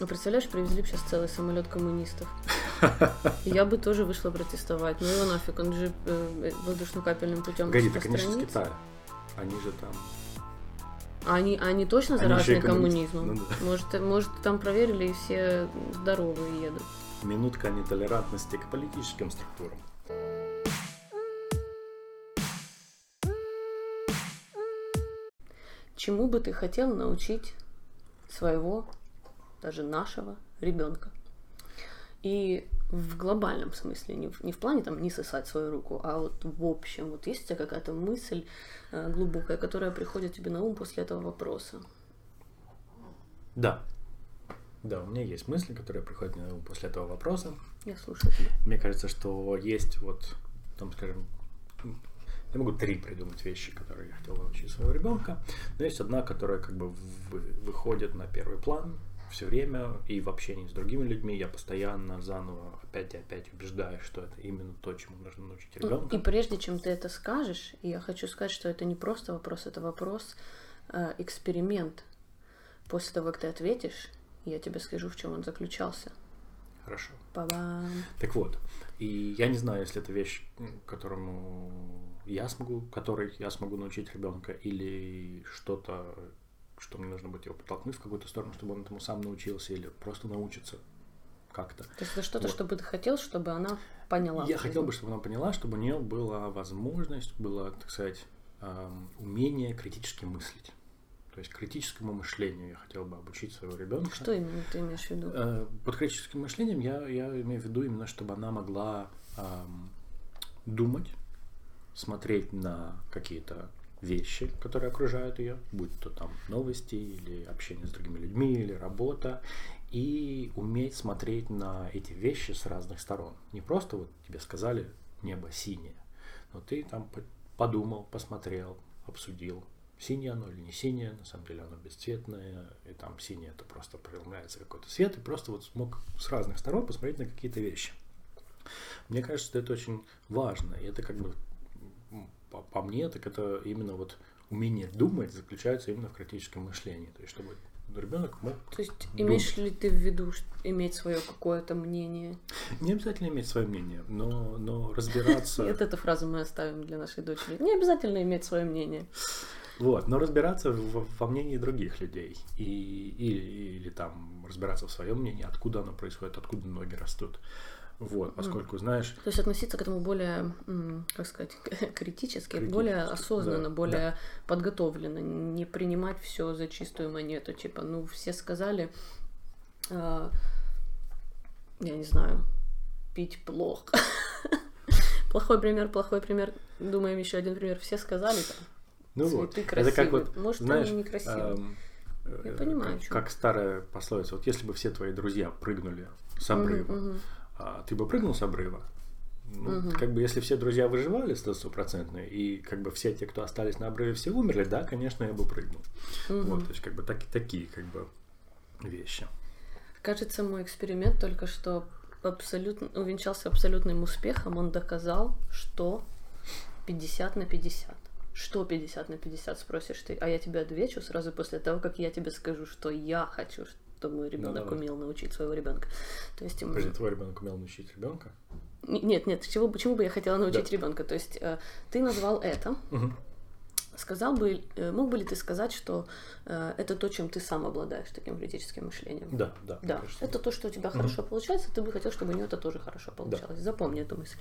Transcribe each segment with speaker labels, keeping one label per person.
Speaker 1: А представляешь, привезли бы сейчас целый самолет коммунистов. Я бы тоже вышла протестовать. Ну его нафиг, он же э, воздушно-капельным путем
Speaker 2: Погоди, так они же Китая. Они же там...
Speaker 1: Они, они точно заражены коммунизмом?
Speaker 2: Ну да.
Speaker 1: может, может, там проверили и все здоровые едут.
Speaker 2: Минутка нетолерантности к политическим структурам.
Speaker 1: Чему бы ты хотел научить своего, даже нашего ребенка? И в глобальном смысле, не в, не в плане там не сосать свою руку, а вот в общем, вот есть у тебя какая-то мысль э, глубокая, которая приходит тебе на ум после этого вопроса?
Speaker 2: Да. Да, у меня есть мысли, которые приходят мне на ум после этого вопроса.
Speaker 1: Я слушаю тебя.
Speaker 2: Мне кажется, что есть вот, там, скажем, я могу три придумать вещи, которые я хотел научить своего ребенка, но есть одна, которая как бы вы- выходит на первый план все время, и в общении с другими людьми я постоянно заново опять и опять убеждаюсь, что это именно то, чему нужно научить
Speaker 1: Ну,
Speaker 2: ребенка.
Speaker 1: И прежде чем ты это скажешь, я хочу сказать, что это не просто вопрос, это вопрос, э, эксперимент. После того, как ты ответишь, я тебе скажу, в чем он заключался.
Speaker 2: Хорошо.
Speaker 1: Па-бам.
Speaker 2: Так вот, и я не знаю, если это вещь, которому я смогу, которой я смогу научить ребенка, или что-то, что мне нужно будет его подтолкнуть в какую-то сторону, чтобы он этому сам научился, или просто научится как-то.
Speaker 1: То есть это что-то,
Speaker 2: Вот.
Speaker 1: чтобы ты хотел, чтобы она поняла.
Speaker 2: Я хотел бы, чтобы она поняла, чтобы у нее была возможность, было, так сказать, эм, умение критически мыслить. То есть критическому мышлению я хотел бы обучить своего ребенка.
Speaker 1: Что именно ты имеешь в виду?
Speaker 2: Э, Под критическим мышлением я, я имею в виду именно, чтобы она могла эм, думать, смотреть на какие-то вещи, которые окружают ее, будь то там новости или общение с другими людьми или работа, и уметь смотреть на эти вещи с разных сторон. Не просто вот тебе сказали небо синее, но ты там по- подумал, посмотрел, обсудил, синее оно или не синее, на самом деле оно бесцветное, и там синее это просто преломляется какой-то свет, и просто вот смог с разных сторон посмотреть на какие-то вещи. Мне кажется, что это очень важно, и это как бы по, по мне, так это именно вот умение думать заключается именно в критическом мышлении, то есть чтобы ребенок мог
Speaker 1: То есть
Speaker 2: думать.
Speaker 1: имеешь ли ты в виду иметь свое какое-то мнение?
Speaker 2: не обязательно иметь свое мнение, но, но разбираться,
Speaker 1: Нет, эту фразу мы оставим для нашей дочери. Не обязательно иметь свое мнение.
Speaker 2: вот, но разбираться в- во мнении других людей и или, или там разбираться в своем мнении, откуда оно происходит, откуда ноги растут, вот, поскольку знаешь,
Speaker 1: То есть относиться к этому более, как сказать, критически,
Speaker 2: Критически,
Speaker 1: более осознанно,
Speaker 2: да,
Speaker 1: более подготовленно, не принимать все за чистую монету. Типа, ну, все сказали, а, я не знаю, пить плохо. Плохой пример, плохой пример. Думаем еще один пример. Все сказали там.
Speaker 2: ну вот, это как вот,
Speaker 1: Может,
Speaker 2: знаешь,
Speaker 1: они некрасивые.
Speaker 2: эм,
Speaker 1: Я
Speaker 2: э,
Speaker 1: понимаю,
Speaker 2: как,
Speaker 1: о чём.
Speaker 2: как старая пословица, вот если бы все твои друзья прыгнули с обрыва,
Speaker 1: Мгм, мгм.
Speaker 2: А ты бы прыгнул с обрыва, ну,
Speaker 1: Мгм.
Speaker 2: как бы если все друзья выживали стопроцентно, и как бы все те, кто остались на обрыве, все умерли, да, конечно, я бы прыгнул.
Speaker 1: Мгм.
Speaker 2: Вот, то есть как бы так, такие как бы вещи.
Speaker 1: Кажется, мой эксперимент только что абсолютно увенчался абсолютным успехом. Он доказал, что 50 на 50. Что 50 на 50, спросишь ты, а я тебе отвечу сразу после того, как я тебе скажу, что я хочу, чтобы мой ребенок
Speaker 2: давай.
Speaker 1: умел научить своего ребенка. То есть
Speaker 2: Подожди, твой ребенок умел научить ребенка?
Speaker 1: нет, нет, чего, бы- чему бы я хотела научить ребенка? То есть э, ты назвал это, сказал бы, э, мог бы ли ты сказать, что э, это то, чем ты сам обладаешь таким критическим мышлением?
Speaker 2: Да, да.
Speaker 1: Да,
Speaker 2: кажется.
Speaker 1: это то, что у тебя хорошо получается, ты бы хотел, чтобы у нее это тоже хорошо получалось. Запомни эту мысль.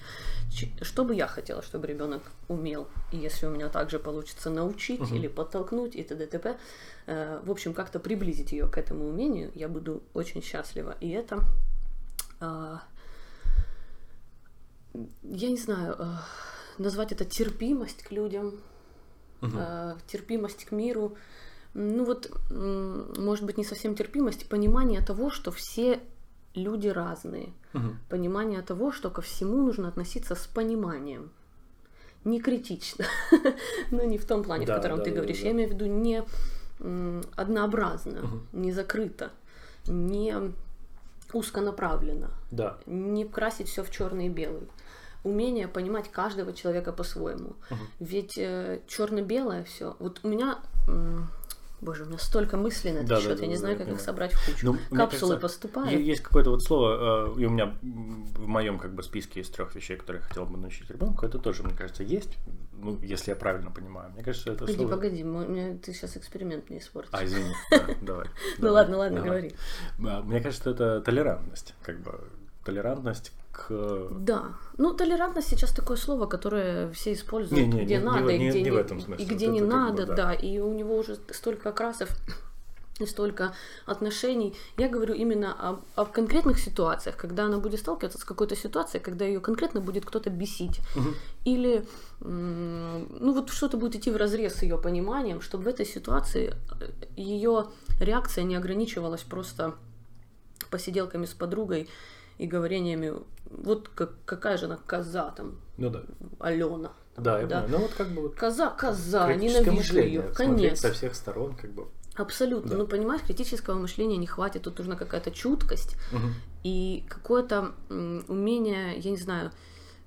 Speaker 1: Ч- Что бы я хотела, чтобы ребенок умел, и если у меня также получится научить
Speaker 2: Мгм.
Speaker 1: или подтолкнуть и т.д. т.п. э, В общем, как-то приблизить ее к этому умению, я буду очень счастлива. И это, а, я не знаю, а, назвать это терпимость к людям, Э, терпимость к миру. Ну вот, может быть, не совсем терпимость, понимание того, что все люди разные.
Speaker 2: Мгм.
Speaker 1: Понимание того, что ко всему нужно относиться с пониманием. Не критично, но не в том плане,
Speaker 2: Да,
Speaker 1: в котором
Speaker 2: да,
Speaker 1: ты
Speaker 2: да,
Speaker 1: говоришь.
Speaker 2: да.
Speaker 1: Я имею в виду не однообразно,
Speaker 2: Мгм.
Speaker 1: не закрыто, не узконаправленно
Speaker 2: Да.
Speaker 1: не красить все в черный и белый. Умение понимать каждого человека по-своему.
Speaker 2: Мгм.
Speaker 1: Ведь черно-белое все. Вот у меня Боже, у меня столько мыслей на этот
Speaker 2: Да, да,
Speaker 1: счет,
Speaker 2: да,
Speaker 1: я не
Speaker 2: да,
Speaker 1: знаю,
Speaker 2: я
Speaker 1: как их
Speaker 2: понимаю.
Speaker 1: собрать в кучу.
Speaker 2: Ну,
Speaker 1: Капсулы
Speaker 2: кажется,
Speaker 1: поступают.
Speaker 2: Есть какое-то вот слово, э, и у меня в моем как бы списке из трех вещей, которые я хотел бы научить ребенку, это тоже, мне кажется, есть. Ну, если я правильно понимаю. Мне кажется, это
Speaker 1: Погоди,
Speaker 2: слово.
Speaker 1: погоди, мне- ты сейчас эксперимент мне испортишь.
Speaker 2: А, извини. Да, давай.
Speaker 1: Ну ладно, ладно, говори.
Speaker 2: А, Мне кажется, это толерантность, как бы толерантность к
Speaker 1: Да. Ну, толерантность сейчас такое слово, которое все используют,
Speaker 2: Не, не,
Speaker 1: где
Speaker 2: не- не
Speaker 1: надо,
Speaker 2: в-
Speaker 1: и
Speaker 2: не-
Speaker 1: где
Speaker 2: не в этом смысле.
Speaker 1: и где
Speaker 2: Вот
Speaker 1: не
Speaker 2: это как бы,
Speaker 1: надо,
Speaker 2: да.
Speaker 1: да. И у него уже столько окрасов и столько отношений. Я говорю именно о, о конкретных ситуациях, когда она будет сталкиваться с какой-то ситуацией, когда ее конкретно будет кто-то бесить. Или м, ну вот что-то будет идти в разрез с ее пониманием, чтобы в этой ситуации ее реакция не ограничивалась просто посиделками с подругой и говорениями, вот как, какая же она коза там,
Speaker 2: Ну да.
Speaker 1: Алена.
Speaker 2: Да, я
Speaker 1: Да.
Speaker 2: понимаю. Ну вот как бы вот
Speaker 1: Коза, коза, ненавижу ее. Конец.
Speaker 2: со всех сторон, как бы.
Speaker 1: Абсолютно.
Speaker 2: Да.
Speaker 1: Ну, понимаешь, критического мышления не хватит. Тут нужна какая-то чуткость
Speaker 2: Мгм.
Speaker 1: и какое-то умение, я не знаю,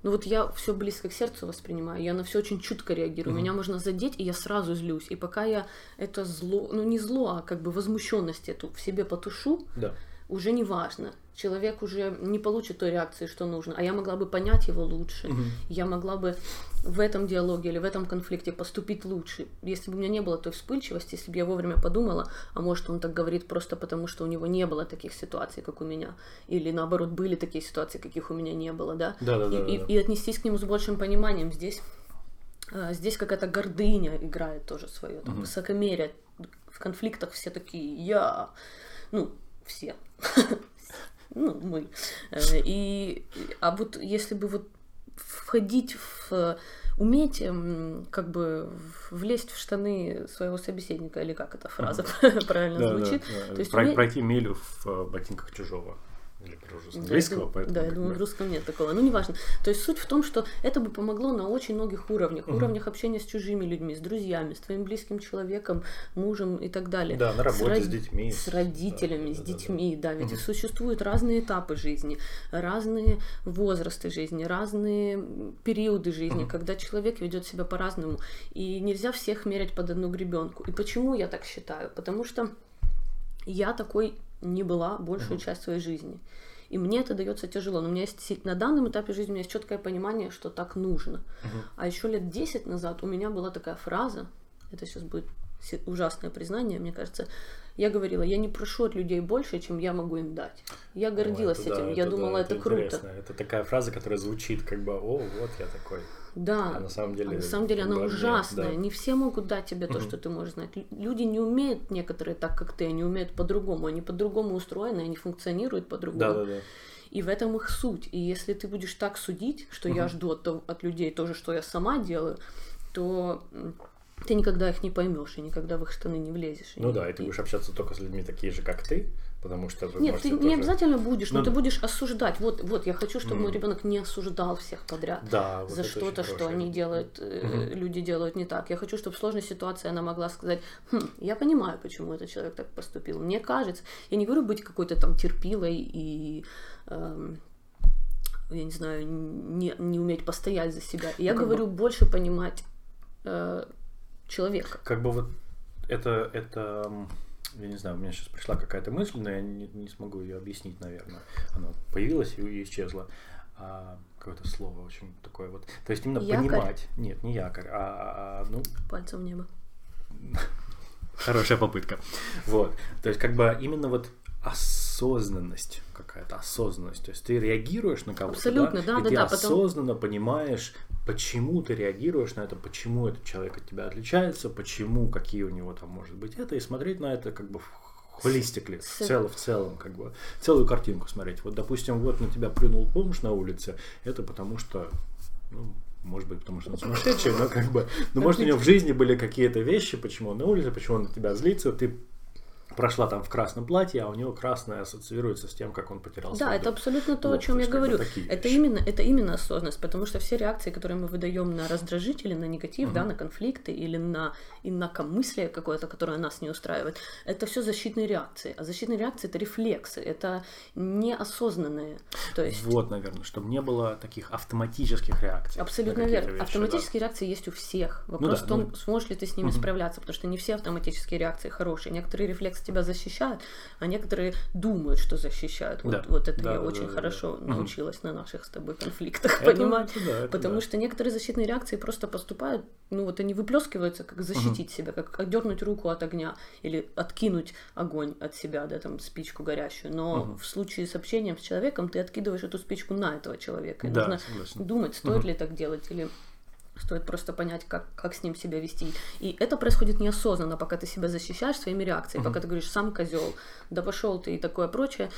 Speaker 1: ну вот я все близко к сердцу воспринимаю, я на все очень чутко реагирую. Меня можно задеть, и я сразу злюсь. И пока я это зло, ну не зло, а как бы возмущенность эту в себе потушу,
Speaker 2: Да.
Speaker 1: Уже не важно. Человек уже не получит той реакции, что нужно. А я могла бы понять его лучше.
Speaker 2: Мгм.
Speaker 1: Я могла бы в этом диалоге или в этом конфликте поступить лучше. Если бы у меня не было той вспыльчивости, если бы я вовремя подумала, а может он так говорит просто потому, что у него не было таких ситуаций, как у меня. Или наоборот, были такие ситуации, каких у меня не было, да?
Speaker 2: Да, да,
Speaker 1: и,
Speaker 2: да,
Speaker 1: и-
Speaker 2: да.
Speaker 1: и отнестись к нему с большим пониманием. Здесь, э, здесь какая-то гордыня играет тоже свое, там, высокомерие. В конфликтах все такие, я, ну, все, ну, мы. Э, И, а вот если бы вот входить в уметь эм, как бы влезть в штаны своего собеседника, или как эта фраза правильно звучит. То есть
Speaker 2: Пройти милю в э, ботинках чужого. Или перевожу с
Speaker 1: Да, я
Speaker 2: английского, поэтому.
Speaker 1: Да, я думаю,
Speaker 2: бы-
Speaker 1: в русском нет такого. Ну, неважно. То есть суть в том, что это бы помогло на очень многих уровнях. Уровнях общения с чужими людьми, с друзьями, с твоим близким человеком, мужем и так далее.
Speaker 2: Да, на работе,
Speaker 1: род-
Speaker 2: с детьми,
Speaker 1: С
Speaker 2: с-
Speaker 1: родителями,
Speaker 2: да,
Speaker 1: с
Speaker 2: да, да, да.
Speaker 1: детьми, да. Ведь существуют разные этапы жизни, разные возрасты жизни, разные периоды жизни, когда человек ведет себя по-разному. И нельзя всех мерять под одну гребенку. И почему я так считаю? Потому что я такой не была большую часть своей жизни. И мне это дается тяжело. Но у меня есть на данном этапе жизни у меня есть четкое понимание, что так нужно. А еще лет 10 назад у меня была такая фраза, это сейчас будет ужасное признание, мне кажется. Я говорила, я не прошу от людей больше, чем я могу им дать. Я гордилась
Speaker 2: О, это
Speaker 1: этим,
Speaker 2: да,
Speaker 1: я
Speaker 2: это
Speaker 1: думала,
Speaker 2: да,
Speaker 1: это, круто.
Speaker 2: интересно. Это такая фраза, которая звучит как бы, о, вот я такой.
Speaker 1: Да.
Speaker 2: А на самом деле
Speaker 1: А на самом деле она
Speaker 2: нет,
Speaker 1: ужасная.
Speaker 2: да.
Speaker 1: Не все могут дать тебе то, что ты можешь знать. Лю- Люди не умеют некоторые так, как ты, они умеют по-другому. Они по-другому устроены, они функционируют по-другому.
Speaker 2: Да, да, да.
Speaker 1: И в этом их суть. И если ты будешь так судить, что я жду от, от людей то же, что я сама делаю, то ты никогда их не поймешь и никогда в их штаны не влезешь.
Speaker 2: Ну да, и ты будешь общаться только с людьми такие же, как ты, потому что вы
Speaker 1: Нет, ты не
Speaker 2: тоже-
Speaker 1: обязательно будешь, но
Speaker 2: Ну
Speaker 1: ты будешь осуждать. Вот, вот, я хочу, чтобы мой ребенок не осуждал всех подряд
Speaker 2: Да, вот
Speaker 1: за что-то, что они делают, э, люди делают не так. Я хочу, чтобы в сложной ситуации она могла сказать, «Хм, я понимаю, почему этот человек так поступил. Мне кажется, я не говорю быть какой-то там терпилой и эм, я не знаю, не, не уметь постоять за себя. Я
Speaker 2: Ну,
Speaker 1: говорю больше понимать э, человека.
Speaker 2: Как бы вот это, это, я не знаю, у меня сейчас пришла какая-то мысль, но я не, не смогу ее объяснить, наверное. Она появилась и, исчезла. А, какое-то слово очень такое вот. То есть именно
Speaker 1: Якорь?
Speaker 2: понимать. Нет, не якорь, а, а, ну,
Speaker 1: Пальцем в небо.
Speaker 2: Хорошая попытка. Вот. То есть, как бы именно вот осознанность какая-то, осознанность. То есть ты реагируешь на кого-то,
Speaker 1: Абсолютно, да,
Speaker 2: и
Speaker 1: да,
Speaker 2: ты
Speaker 1: да, потом-
Speaker 2: осознанно понимаешь, почему ты реагируешь на это, почему этот человек от тебя отличается, почему, какие у него там может быть это, и смотреть на это как бы в холистикли, в, цел, в целом, как бы, целую картинку смотреть. Вот, допустим, вот на тебя плюнул бомж на улице, это потому что, ну, может быть, потому что он сумасшедший, но как бы, ну, может, у него в жизни были какие-то вещи, почему он на улице, почему он на тебя злится, ты прошла там в красном платье, а у него красное ассоциируется с тем, как он потерял
Speaker 1: Да, это абсолютно то,
Speaker 2: Вот,
Speaker 1: о чем я говорю. Это
Speaker 2: вещи.
Speaker 1: именно, это именно осознанность, потому что все реакции, которые мы выдаем на раздражители, на негатив, да, на конфликты или на инакомыслие какое-то, которое нас не устраивает, это все защитные реакции. А защитные реакции это рефлексы, это неосознанные. То есть
Speaker 2: Вот, наверное, чтобы не было таких автоматических реакций.
Speaker 1: Абсолютно верно.
Speaker 2: вещи,
Speaker 1: Автоматические реакции есть у всех. Вопрос
Speaker 2: да,
Speaker 1: в том,
Speaker 2: ну-
Speaker 1: сможешь ли ты с ними справляться, потому что не все автоматические реакции хорошие. Некоторые рефлексы тебя защищают, а некоторые думают, что защищают. Вот,
Speaker 2: Да.
Speaker 1: вот это
Speaker 2: Да,
Speaker 1: я
Speaker 2: да,
Speaker 1: очень
Speaker 2: да,
Speaker 1: хорошо
Speaker 2: да.
Speaker 1: научилась на наших с тобой конфликтах
Speaker 2: Это-
Speaker 1: понимать.
Speaker 2: это да, это
Speaker 1: Потому
Speaker 2: да.
Speaker 1: что некоторые защитные реакции просто поступают, ну вот они выплескиваются, как защитить себя, как отдернуть руку от огня или откинуть огонь от себя, да, там спичку горящую. Но в случае с общением с человеком ты откидываешь эту спичку на этого человека. И
Speaker 2: Да,
Speaker 1: нужно
Speaker 2: согласен.
Speaker 1: думать, стоит ли так делать или стоит просто понять, как, как с ним себя вести. И это происходит неосознанно, пока ты себя защищаешь своими реакциями, пока ты говоришь сам козел, да пошел ты и такое прочее,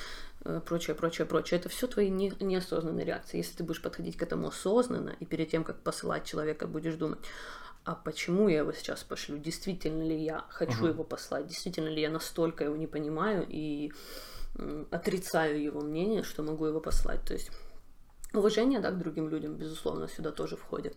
Speaker 1: э, прочее, прочее, прочее. Это все твои не- неосознанные реакции. Если ты будешь подходить к этому осознанно и перед тем, как посылать человека, будешь думать, а почему я его сейчас пошлю? Действительно ли я хочу его послать? Действительно ли я настолько его не понимаю и отрицаю его мнение, что могу его послать? То есть уважение, да, к другим людям, безусловно, сюда тоже входит.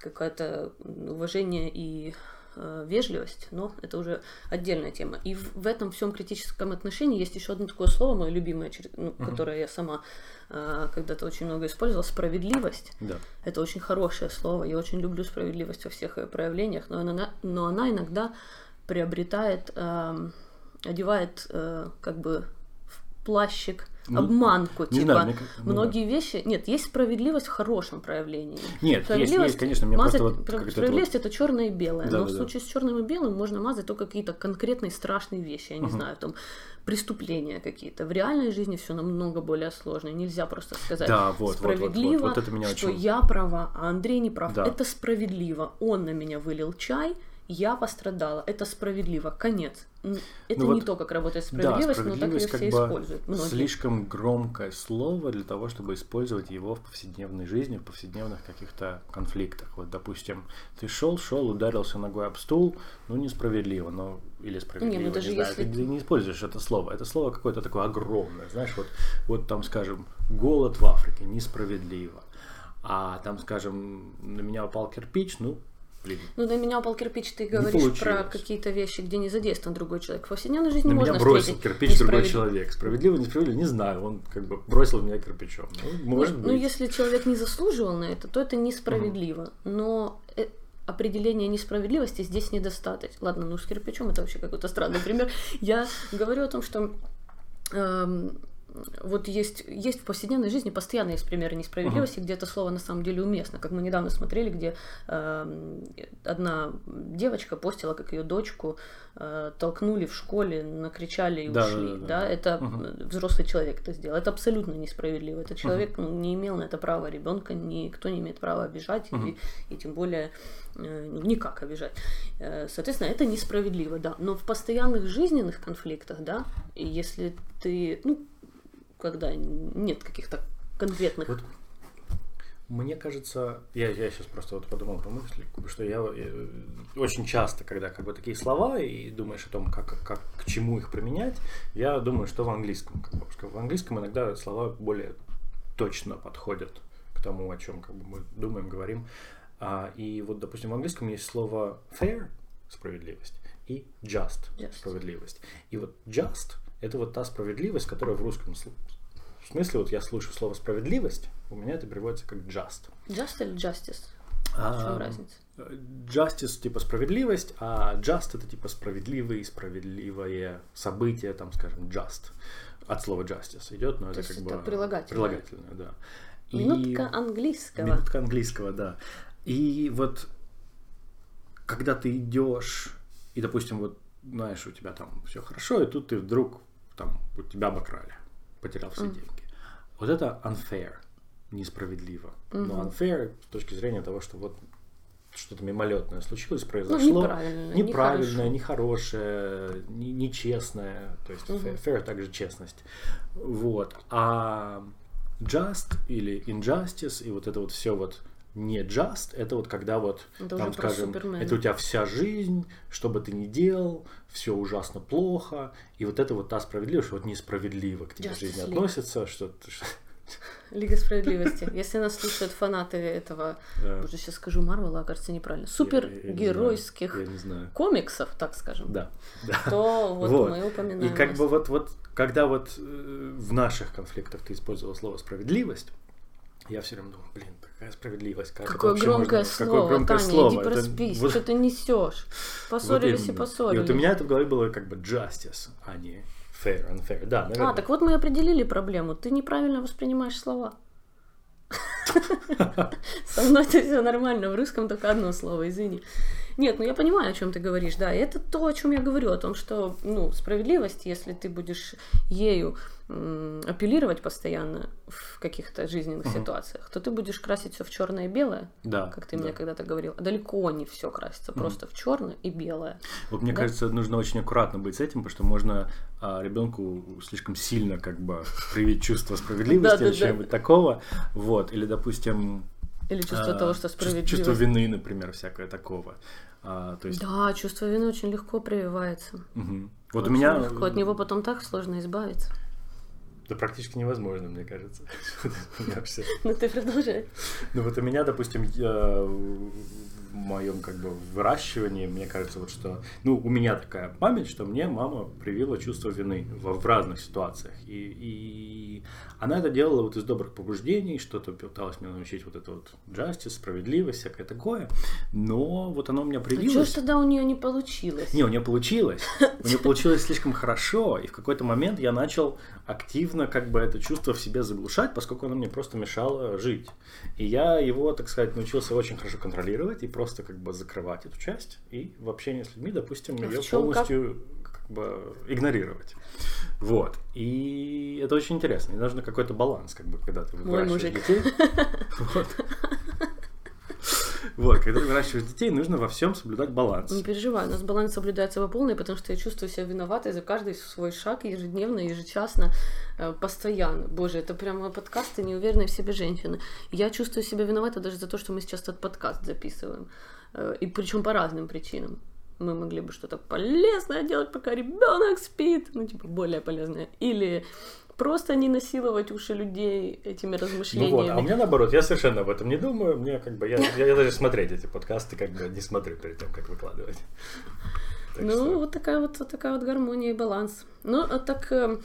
Speaker 1: Какое-то уважение и э, вежливость, но это уже отдельная тема. И в, в этом всем критическом отношении есть еще одно такое слово, мое любимое, ну, которое я сама э, когда-то очень много использовала, справедливость.
Speaker 2: Да.
Speaker 1: Это очень хорошее слово. Я очень люблю справедливость во всех ее проявлениях, но она, но она иногда приобретает, эм, одевает э, как бы плащик
Speaker 2: Ну,
Speaker 1: обманку.
Speaker 2: не
Speaker 1: типа
Speaker 2: знаю, мне ну да.
Speaker 1: многие вещи. Нет, есть справедливость в хорошем проявлении.
Speaker 2: Нет, есть,
Speaker 1: Справедливость
Speaker 2: есть, конечно, мне
Speaker 1: мазать-
Speaker 2: просто вот
Speaker 1: пр-
Speaker 2: как-то
Speaker 1: справедливость это черное и белое.
Speaker 2: Да,
Speaker 1: но
Speaker 2: да,
Speaker 1: в
Speaker 2: да.
Speaker 1: случае с черным и белым можно мазать только какие-то конкретные страшные вещи. Я не знаю, там преступления какие-то. В реальной жизни все намного более сложно. Нельзя просто сказать
Speaker 2: Да, вот, вот, вот, вот.
Speaker 1: справедливо,
Speaker 2: Вот это меня
Speaker 1: что
Speaker 2: очень-
Speaker 1: я права, а Андрей не прав.
Speaker 2: Да.
Speaker 1: Это справедливо. Он на меня вылил чай, я пострадала. Это справедливо. Конец. Это
Speaker 2: Ну
Speaker 1: не
Speaker 2: вот,
Speaker 1: то, как работает
Speaker 2: Да,
Speaker 1: справедливость, но так ее
Speaker 2: справедливость
Speaker 1: все используют. Многие.
Speaker 2: слишком громкое слово для того, чтобы использовать его в повседневной жизни, в повседневных каких-то конфликтах. Вот, допустим, ты шел, шел, ударился ногой об стул, ну несправедливо, но или справедливо,
Speaker 1: Не, ну даже
Speaker 2: знаю,
Speaker 1: если-
Speaker 2: ты, ты не используешь это слово. Это слово какое-то такое огромное, знаешь, вот, вот там, скажем, голод в Африке несправедливо, а там, скажем, на меня упал кирпич, ну,
Speaker 1: Ну, на меня упал кирпич, ты говоришь про какие-то вещи, где не задействован другой человек. В повседневной жизни
Speaker 2: на
Speaker 1: можно
Speaker 2: меня бросил кирпич другой человек. Справедливо, несправедливо, не знаю. Он как бы бросил меня кирпичом. Ну, может
Speaker 1: ну,
Speaker 2: быть.
Speaker 1: ну, если человек не заслуживал на это, то это несправедливо. Но э, определение несправедливости здесь недостаточно. Ладно, ну с кирпичом это вообще какой-то странный пример. Я говорю о том, что эм, вот есть, есть в повседневной жизни постоянно есть примеры несправедливости, где это слово на самом деле уместно. Как мы недавно смотрели, где эм, одна девочка постила, как ее дочку э, толкнули в школе, накричали и
Speaker 2: Да,
Speaker 1: ушли.
Speaker 2: да, да,
Speaker 1: Да,
Speaker 2: да.
Speaker 1: это э, взрослый человек это сделал. Это абсолютно несправедливо. Этот человек ну, не имел на это права. Ребенка никто не имеет права обижать и, и тем более э, ну, никак обижать. Э, Соответственно, это несправедливо, да. Но в постоянных жизненных конфликтах, да, если ты, ну, когда нет каких-то конкретных
Speaker 2: Вот мне кажется, я, я сейчас просто вот подумал про мысли, что я, э, очень часто, когда как бы такие слова и думаешь о том, как, как к чему их применять, я думаю, что в английском, как бы, что в английском иногда слова более точно подходят к тому, о чем как бы, мы думаем, говорим. А, и вот, допустим, в английском есть слово fair справедливость и just,
Speaker 1: Just.
Speaker 2: справедливость. И вот just это вот та справедливость, которая в русском в смысле, вот я слышу слово справедливость, у меня это переводится как just.
Speaker 1: just или justice? В
Speaker 2: А,
Speaker 1: чем разница?
Speaker 2: Justice типа справедливость, а just это типа справедливый, справедливое событие, там, скажем, just. От слова justice идет, но
Speaker 1: То
Speaker 2: это как
Speaker 1: это
Speaker 2: бы
Speaker 1: прилагательное.
Speaker 2: прилагательное, да. И-
Speaker 1: Минутка английского.
Speaker 2: Минутка английского, да. И вот когда ты идешь, и, допустим, вот, знаешь, у тебя там все хорошо, и тут ты вдруг, там, вот тебя обокрали, потерял все деньги. Вот это unfair, несправедливо. Но unfair с точки зрения того, что вот что-то мимолетное случилось, произошло.
Speaker 1: неправильное,
Speaker 2: неправильное, нехорошее, не- нечестное. То есть fair, fair также честность. Вот. А just или injustice и вот это вот все вот не just, это вот когда вот,
Speaker 1: Это
Speaker 2: там,
Speaker 1: уже
Speaker 2: скажем,
Speaker 1: Супермена.
Speaker 2: это у тебя вся жизнь, что бы ты ни делал, все ужасно плохо, и вот это вот та справедливость, что вот несправедливо к тебе
Speaker 1: Justice
Speaker 2: жизнь
Speaker 1: League.
Speaker 2: относится, что
Speaker 1: Лига справедливости. Если нас слушают фанаты этого,
Speaker 2: Да.
Speaker 1: боже, сейчас скажу Марвела, кажется, неправильно,
Speaker 2: Я- я
Speaker 1: супергеройских
Speaker 2: Я не знаю.
Speaker 1: комиксов, так скажем,
Speaker 2: Да, да.
Speaker 1: то вот,
Speaker 2: Вот.
Speaker 1: мы упоминаем.
Speaker 2: И как бы вот, вот когда вот э, в наших конфликтах ты использовал слово справедливость, я все время думал, блин, какая справедливость, как это
Speaker 1: Какое
Speaker 2: вообще
Speaker 1: громкое
Speaker 2: можно-
Speaker 1: слово,
Speaker 2: какое громкое
Speaker 1: Таня,
Speaker 2: слово.
Speaker 1: иди
Speaker 2: Это
Speaker 1: проспись,
Speaker 2: вот-
Speaker 1: что ты несешь?
Speaker 2: вот
Speaker 1: Поссорились и
Speaker 2: именно.
Speaker 1: поссорились.
Speaker 2: И вот у меня это в голове было как бы justice, а не fair, unfair. Да, наверное.
Speaker 1: А, так вот мы и определили проблему. Ты неправильно воспринимаешь слова. Со мной это все нормально, в русском только одно слово, извини. Нет, ну я понимаю, о чем ты говоришь, да. Это то, о чем я говорю, о том, что, ну, справедливость, если ты будешь ею апеллировать постоянно в каких-то жизненных
Speaker 2: Мгм.
Speaker 1: ситуациях, то ты будешь красить все в черное и белое,
Speaker 2: да,
Speaker 1: как ты
Speaker 2: да.
Speaker 1: мне когда-то говорил. А далеко не все красится, просто в черное и белое.
Speaker 2: Вот мне
Speaker 1: Да.
Speaker 2: кажется, нужно очень аккуратно быть с этим, потому что можно а, ребенку слишком сильно как бы привить чувство справедливости или чего-нибудь такого. Вот. Или, допустим,
Speaker 1: Или чувство
Speaker 2: а,
Speaker 1: того, что справедливость.
Speaker 2: Чувство вины, например, всякое такого. А, то есть,
Speaker 1: Да, чувство вины очень легко прививается.
Speaker 2: мгм. вот у
Speaker 1: Очень
Speaker 2: меня
Speaker 1: легко. От него потом так сложно избавиться.
Speaker 2: Да практически невозможно, мне кажется. У.
Speaker 1: Ну ты продолжай.
Speaker 2: Ну вот у меня, допустим, в моем как бы выращивании, мне кажется, вот что, ну, у меня такая память, что мне мама привила чувство вины в, в разных ситуациях. И, и она это делала вот из добрых побуждений, что-то пыталась меня научить вот это вот justice, справедливость, всякое такое. Но вот оно у меня
Speaker 1: А что ж
Speaker 2: привилось.
Speaker 1: тогда у нее не получилось?
Speaker 2: Не, у нее получилось. У нее получилось слишком хорошо, и в какой-то момент я начал активно как бы это чувство в себе заглушать, поскольку оно мне просто мешало жить. И я его, так сказать, научился очень хорошо контролировать и просто как бы закрывать эту часть и в общении с людьми, допустим,
Speaker 1: А
Speaker 2: ее
Speaker 1: как?
Speaker 2: полностью как бы игнорировать. Вот. И это очень интересно. И нужно какой-то баланс, как бы, когда ты
Speaker 1: Мой
Speaker 2: выращиваешь
Speaker 1: мужик.
Speaker 2: детей. Вот. Вот, когда выращиваешь детей, нужно во всем соблюдать баланс.
Speaker 1: Не переживай, у нас баланс соблюдается по полной, потому что я чувствую себя виноватой за каждый свой шаг ежедневно, ежечасно, э, постоянно. Боже, это прямо подкасты неуверенной в себе женщины. Я чувствую себя виноватой даже за то, что мы сейчас этот подкаст записываем. Э, И причем по разным причинам. Мы могли бы что-то полезное делать, пока ребенок спит, ну, типа, более полезное. Или просто не насиловать уши людей этими
Speaker 2: Ну
Speaker 1: размышлениями.
Speaker 2: вот, а у меня наоборот, я совершенно об этом не думаю, мне как бы, я, я, я даже смотреть эти подкасты как бы не смотрю перед тем, как выкладывать. Так
Speaker 1: ну,
Speaker 2: что-
Speaker 1: вот такая вот, вот такая вот гармония и баланс. Ну, а так, э,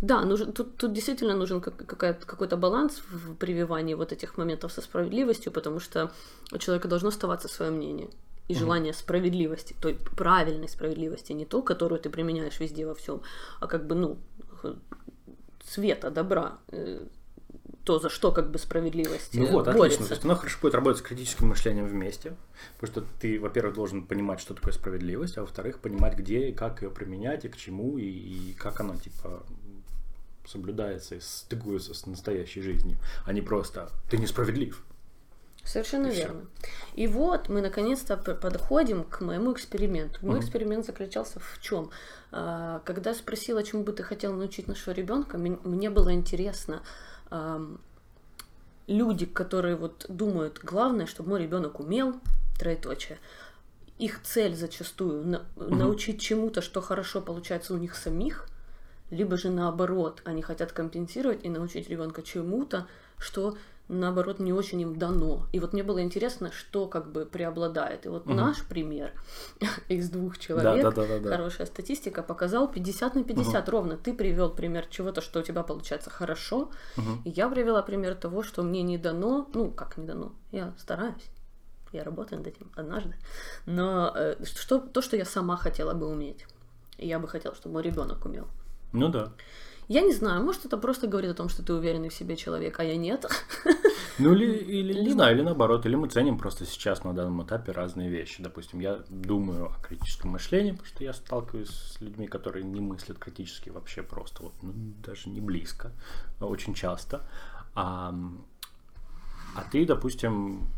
Speaker 1: да, нужен, тут, тут действительно нужен какой-то баланс в прививании вот этих моментов со справедливостью, потому что у человека должно оставаться свое мнение и желание справедливости, той правильной справедливости, не ту, которую ты применяешь везде во всем, а как бы, ну, света, добра, э, то, за что как бы справедливость
Speaker 2: Ну
Speaker 1: э,
Speaker 2: вот, отлично.
Speaker 1: борется.
Speaker 2: То есть оно хорошо будет работать с критическим мышлением вместе, потому что ты, во-первых, должен понимать, что такое справедливость, а во-вторых, понимать, где и как ее применять, и к чему, и, и как она, типа, соблюдается и стыкуется с настоящей жизнью, а не просто «ты несправедлив».
Speaker 1: Совершенно
Speaker 2: И
Speaker 1: верно. И вот мы наконец-то подходим к моему эксперименту. Мой
Speaker 2: Мгм.
Speaker 1: эксперимент заключался в чем? Когда спросила, чему бы ты хотел научить нашего ребенка, мне было интересно. Люди, которые вот думают, главное, чтобы мой ребенок умел, троеточие, их цель зачастую на- научить чему-то, что хорошо получается у них самих, либо же наоборот, они хотят компенсировать и научить ребенка чему-то, что наоборот не очень им дано. И вот мне было интересно, что как бы преобладает. И вот
Speaker 2: Мгм.
Speaker 1: наш пример из двух
Speaker 2: Да,
Speaker 1: человек,
Speaker 2: да, да, да, да.
Speaker 1: хорошая статистика, показал 50 на 50 ровно. Ты привел пример чего-то, что у тебя получается хорошо,
Speaker 2: Мгм.
Speaker 1: и я привела пример того, что мне не дано, ну как не дано, я стараюсь. Я работаю над этим однажды. Но э, что, то, что я сама хотела бы уметь. И я бы хотела, чтобы мой ребенок умел.
Speaker 2: Ну да.
Speaker 1: Я не знаю, может, это просто говорит о том, что ты уверенный в себе человек, а я нет.
Speaker 2: Ну или, или не знаю, или наоборот, или мы ценим просто сейчас на данном этапе разные вещи. Допустим, я думаю о критическом мышлении, потому что я сталкиваюсь с людьми, которые не мыслят критически вообще просто, вот, ну, даже не близко, а очень часто. А, а ты, допустим,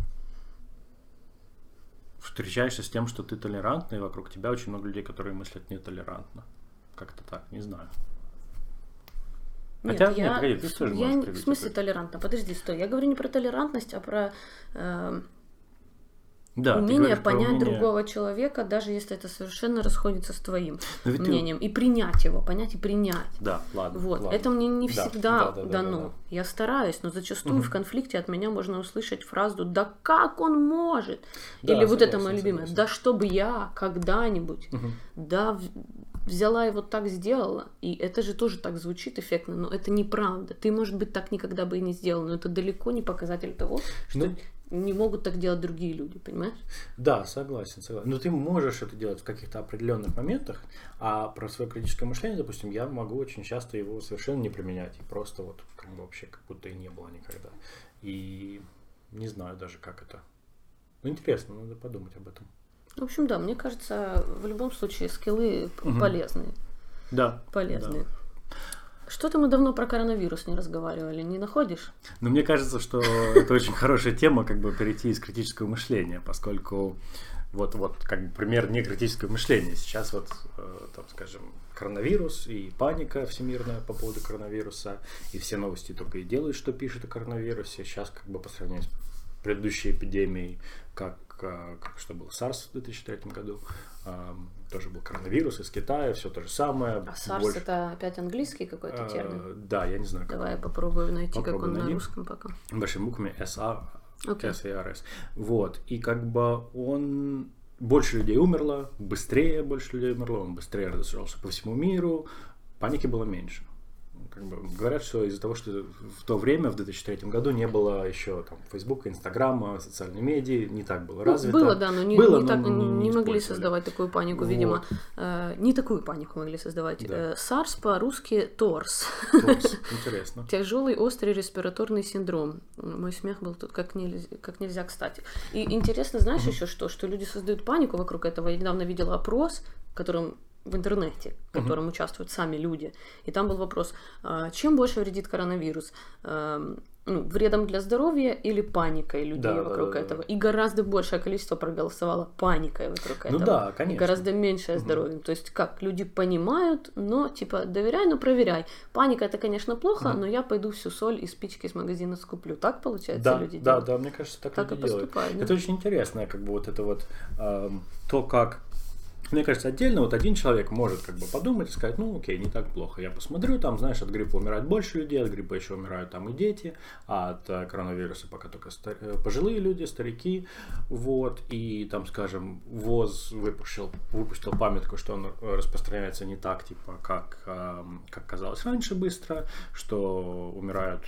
Speaker 2: встречаешься с тем, что ты толерантный, и вокруг тебя очень много людей, которые мыслят нетолерантно. Как-то так, не знаю.
Speaker 1: Нет,
Speaker 2: Хотя,
Speaker 1: я,
Speaker 2: нет, погоди, ты тоже
Speaker 1: я
Speaker 2: можешь
Speaker 1: в смысле
Speaker 2: пример.
Speaker 1: толерантно. Подожди, стой. Я говорю не про толерантность, а про э,
Speaker 2: Да,
Speaker 1: умение понять
Speaker 2: умение-
Speaker 1: другого человека, даже если это совершенно расходится с твоим
Speaker 2: ведь ты-
Speaker 1: мнением, и принять его, понять и принять.
Speaker 2: Да, ладно.
Speaker 1: Вот,
Speaker 2: ладно.
Speaker 1: это мне не
Speaker 2: Да,
Speaker 1: всегда
Speaker 2: да, да, да,
Speaker 1: дано.
Speaker 2: да, да.
Speaker 1: Я стараюсь, но зачастую в конфликте от меня можно услышать фразу «Да как он может?»
Speaker 2: Да,
Speaker 1: Или вот это
Speaker 2: согласен,
Speaker 1: мое любимое
Speaker 2: согласен.
Speaker 1: «Да чтобы я когда-нибудь, да в- взяла и вот так сделала». И это же тоже так звучит эффектно, но это неправда. Ты, может быть, так никогда бы и не сделал, но это далеко не показатель того, что
Speaker 2: Ну,
Speaker 1: не могут так делать другие люди, понимаешь?
Speaker 2: Да, согласен, согласен. Но ты можешь это делать в каких-то определенных моментах, а про свое критическое мышление, допустим, я могу очень часто его совершенно не применять, и просто вот как бы вообще как будто и не было никогда. И не знаю даже, как это. Ну, интересно, надо подумать об этом.
Speaker 1: В общем, да, мне кажется, в любом случае скиллы
Speaker 2: Мгм.
Speaker 1: полезные.
Speaker 2: Да.
Speaker 1: Полезные. Что-то мы давно про коронавирус не разговаривали, не находишь?
Speaker 2: Но мне кажется, что это очень хорошая тема, как бы перейти из критического мышления, поскольку вот, вот как бы пример не критического мышления. Сейчас вот, э, там, скажем, коронавирус и паника всемирная по поводу коронавируса, и все новости только и делают, что пишут о коронавирусе. Сейчас как бы по сравнению с предыдущей эпидемией, как, как что был SARS в 2003 году, э, тоже был коронавирус из Китая, все то же самое.
Speaker 1: А SARS
Speaker 2: больше-
Speaker 1: это опять английский какой-то
Speaker 2: Э,
Speaker 1: термин?
Speaker 2: Да, я не знаю, как
Speaker 1: Давай я попробую найти, как
Speaker 2: Попробуй
Speaker 1: он на
Speaker 2: найди.
Speaker 1: русском пока.
Speaker 2: большими буквами SA,
Speaker 1: Окей.
Speaker 2: SARS. Вот. И как бы он... Больше людей умерло, быстрее больше людей умерло, он быстрее разошелся по всему миру, паники было меньше. Как бы говорят, что из-за того, что в то время, в 2003 году, не было еще там Фейсбука, Инстаграма, социальной медиа, не так было
Speaker 1: Ну,
Speaker 2: развито.
Speaker 1: было, да, но не,
Speaker 2: Было,
Speaker 1: не
Speaker 2: но
Speaker 1: так,
Speaker 2: не-
Speaker 1: не, могли создавать такую панику,
Speaker 2: Вот.
Speaker 1: видимо. Э, не такую панику могли создавать.
Speaker 2: Да.
Speaker 1: Э, SARS по-русски ТОРС.
Speaker 2: Интересно.
Speaker 1: Тяжелый острый респираторный синдром. Мой смех был тут как нельзя, как нельзя кстати. И интересно, знаешь еще что? Что люди создают панику вокруг этого. Я недавно видела опрос, которым в интернете, в котором участвуют сами люди. И там был вопрос, а, чем больше вредит коронавирус? Эм, ну, вредом для здоровья или паникой людей
Speaker 2: Да, да,
Speaker 1: вокруг
Speaker 2: да, да.
Speaker 1: этого? И гораздо большее количество проголосовало паникой вокруг
Speaker 2: Ну
Speaker 1: этого.
Speaker 2: да,
Speaker 1: И
Speaker 2: конечно.
Speaker 1: гораздо меньшее здоровьем. То есть как люди понимают, но типа доверяй, но проверяй. Паника это, конечно, плохо, но я пойду всю соль и спички из магазина скуплю. Так получается
Speaker 2: Да,
Speaker 1: люди
Speaker 2: да,
Speaker 1: делают?
Speaker 2: да, мне кажется, так,
Speaker 1: Так
Speaker 2: люди
Speaker 1: и
Speaker 2: делают.
Speaker 1: поступают, да.
Speaker 2: Это очень интересно, как бы вот это вот эм, то, как мне кажется, отдельно вот один человек может как бы подумать и сказать, ну окей, не так плохо. Я посмотрю, там, знаешь, от гриппа умирает больше людей, от гриппа еще умирают там и дети, а от э, коронавируса пока только ста- э, пожилые люди, старики, вот, и там, скажем, ВОЗ выпустил, выпустил памятку, что он распространяется не так, типа, как, эм, как казалось раньше быстро, что умирают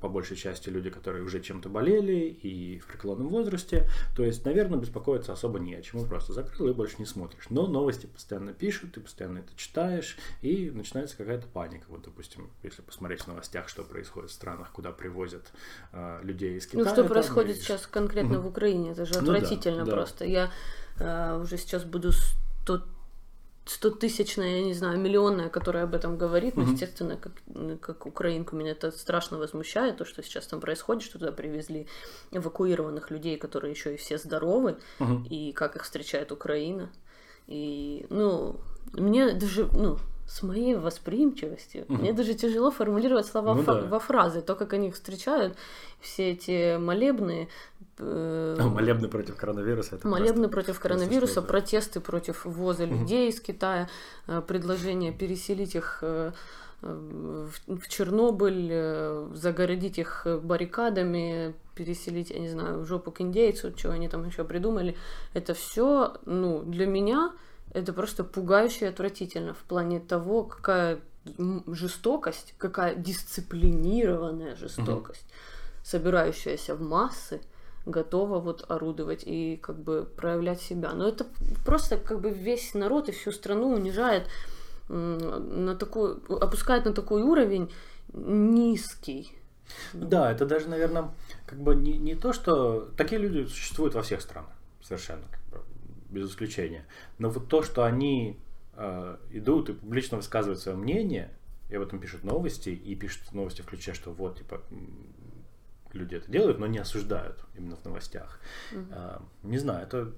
Speaker 2: по большей части люди, которые уже чем-то болели и в преклонном возрасте. То есть, наверное, беспокоиться особо не о чем. Просто закрыл и больше не смотришь. Но новости постоянно пишут, ты постоянно это читаешь, и начинается какая-то паника. Вот, допустим, если посмотреть в новостях, что происходит в странах, куда привозят э, людей из Китая.
Speaker 1: Ну, что
Speaker 2: там,
Speaker 1: происходит
Speaker 2: и-
Speaker 1: сейчас конкретно в Украине, это же
Speaker 2: Ну да,
Speaker 1: отвратительно
Speaker 2: да.
Speaker 1: просто. Я э, уже сейчас буду 100 стотысячная, я не знаю, миллионная, которая об этом говорит, но, естественно, как, ну, как украинку, меня это страшно возмущает, то, что сейчас там происходит, что туда привезли эвакуированных людей, которые еще и все здоровы, и как их встречает Украина. И, ну, мне даже, ну, с моей восприимчивостью, мне даже тяжело формулировать слова
Speaker 2: Ну
Speaker 1: фа-
Speaker 2: да.
Speaker 1: во фразы, то, как они их встречают, все эти молебны,
Speaker 2: А, молебны против коронавируса. Это
Speaker 1: Молебны
Speaker 2: просто-
Speaker 1: против
Speaker 2: просто
Speaker 1: коронавируса,
Speaker 2: что-то.
Speaker 1: протесты против ввоза людей из Китая, э, предложение переселить их э, э, в Чернобыль, э, загородить их э, баррикадами, переселить, я не знаю, в жопу к индейцу, что они там еще придумали. Это все, ну, для меня это просто пугающе и отвратительно в плане того, какая жестокость, какая дисциплинированная жестокость, собирающаяся в массы, готова вот орудовать и как бы проявлять себя. Но это просто как бы весь народ и всю страну унижает на такой, опускает на такой уровень низкий.
Speaker 2: Да, это даже, наверное, как бы не, не то, что такие люди существуют во всех странах, совершенно, без исключения. Но вот то, что они э, идут и публично высказывают свое мнение, и об этом пишут новости, и пишут новости в ключе, что вот, типа, люди это делают, но не осуждают именно в новостях. Э, не знаю, это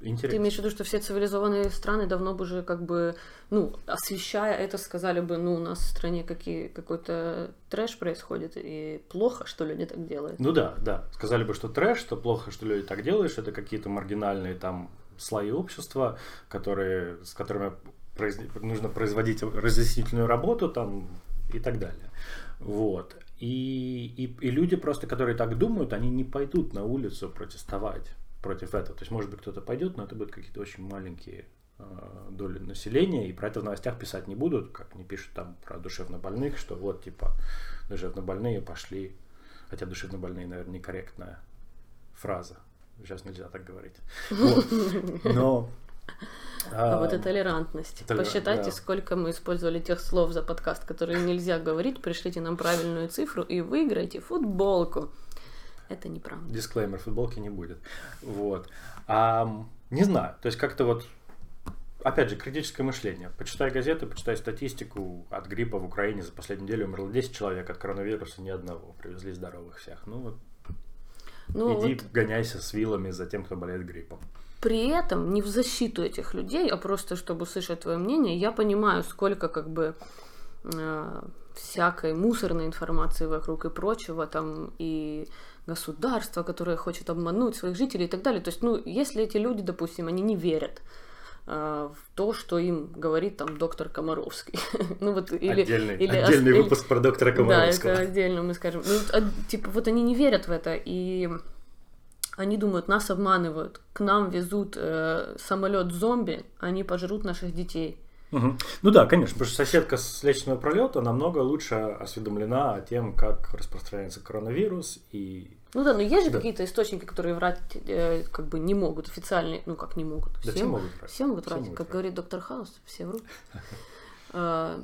Speaker 2: интересно.
Speaker 1: Ты имеешь в виду, что все цивилизованные страны давно бы уже как бы, ну, освещая это, сказали бы, ну, у нас в стране какие, какой-то трэш происходит, и плохо, что люди так делают.
Speaker 2: Ну да, да. Сказали бы, что трэш, что плохо, что люди так делают, что это какие-то маргинальные там слои общества, которые, с которыми произ... нужно производить разъяснительную работу там и так далее. Вот. И, и, и люди просто, которые так думают, они не пойдут на улицу протестовать против этого. То есть, может быть, кто-то пойдет, но это будут какие-то очень маленькие э, доли населения, и про это в новостях писать не будут, как не пишут там про душевнобольных, что вот, типа, душевнобольные пошли, хотя душевнобольные, наверное, некорректная фраза. Сейчас нельзя так говорить. Вот. Но
Speaker 1: а, вот и толерантность. Толерант, Посчитайте, да. сколько мы использовали тех слов за подкаст, которые нельзя говорить. Пришлите нам правильную цифру и выиграйте футболку. Это неправда.
Speaker 2: Дисклеймер, футболки не будет. Вот. А, не знаю, то есть как-то вот опять же, критическое мышление. Почитай газеты, почитай статистику. От гриппа в Украине за последнюю неделю умерло 10 человек, от коронавируса ни одного. Привезли здоровых всех. Ну вот, ну, иди вот... гоняйся с вилами за тем, кто болеет гриппом.
Speaker 1: При этом не в защиту этих людей, а просто чтобы услышать твое мнение, я понимаю, сколько как бы э, всякой мусорной информации вокруг и прочего, там и государство, которое хочет обмануть своих жителей и так далее. То есть, ну, если эти люди, допустим, они не верят э, в то, что им говорит там доктор Комаровский. ну вот или
Speaker 2: отдельный, или, отдельный ос, выпуск про доктора Комаровского.
Speaker 1: Да, это отдельно мы скажем. Ну, а, типа вот они не верят в это и они думают, нас обманывают, к нам везут э, самолет зомби, они пожрут наших детей.
Speaker 2: Угу. Ну да, конечно, потому что соседка с лестничного пролета намного лучше осведомлена о том, как распространяется коронавирус и.
Speaker 1: Ну да, но есть же да. какие-то источники, которые врать э, как бы не могут официальные, ну как не могут.
Speaker 2: Да все, могут врать.
Speaker 1: Все могут врать, все могут как врать. говорит доктор Хаус, все врут.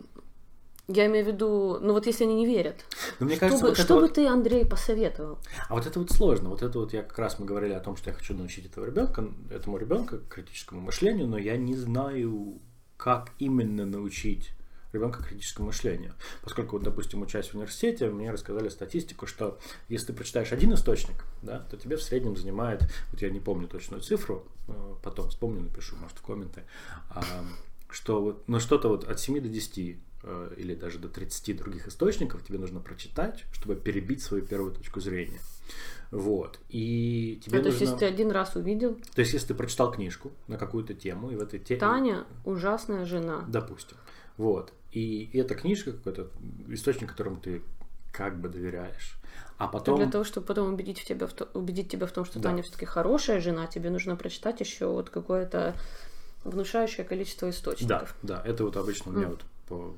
Speaker 1: А, я имею в виду, ну вот если они не верят. Но мне кажется, что, вот бы, что вот... бы ты, Андрей, посоветовал?
Speaker 2: А вот это вот сложно. Вот это вот я как раз мы говорили о том, что я хочу научить этого ребенка, этому ребенка критическому мышлению, но я не знаю, как именно научить ребенка критическому мышлению. Поскольку, вот, допустим, учась в университете, мне рассказали статистику, что если ты прочитаешь один источник, да, то тебе в среднем занимает, вот я не помню точную цифру, э, потом вспомню, напишу, может, в комменты, что вот, ну, что-то вот от 7 до 10 Э, или даже до 30 других источников тебе нужно прочитать, чтобы перебить свою первую точку зрения. Вот. И тебе
Speaker 1: а,
Speaker 2: нужно...
Speaker 1: То есть, если ты один раз увидел...
Speaker 2: То есть, если ты прочитал книжку на какую-то тему, и в этой теме...
Speaker 1: Таня – ужасная жена.
Speaker 2: Допустим. Вот. И, и эта книжка какой-то источник, которому ты как бы доверяешь. А потом...
Speaker 1: Для того, чтобы потом убедить, в тебя в то... убедить тебя в том, что да. Таня все-таки хорошая жена, тебе нужно прочитать еще вот какое-то внушающее количество источников.
Speaker 2: Да, да, это вот обычно у меня mm. вот по,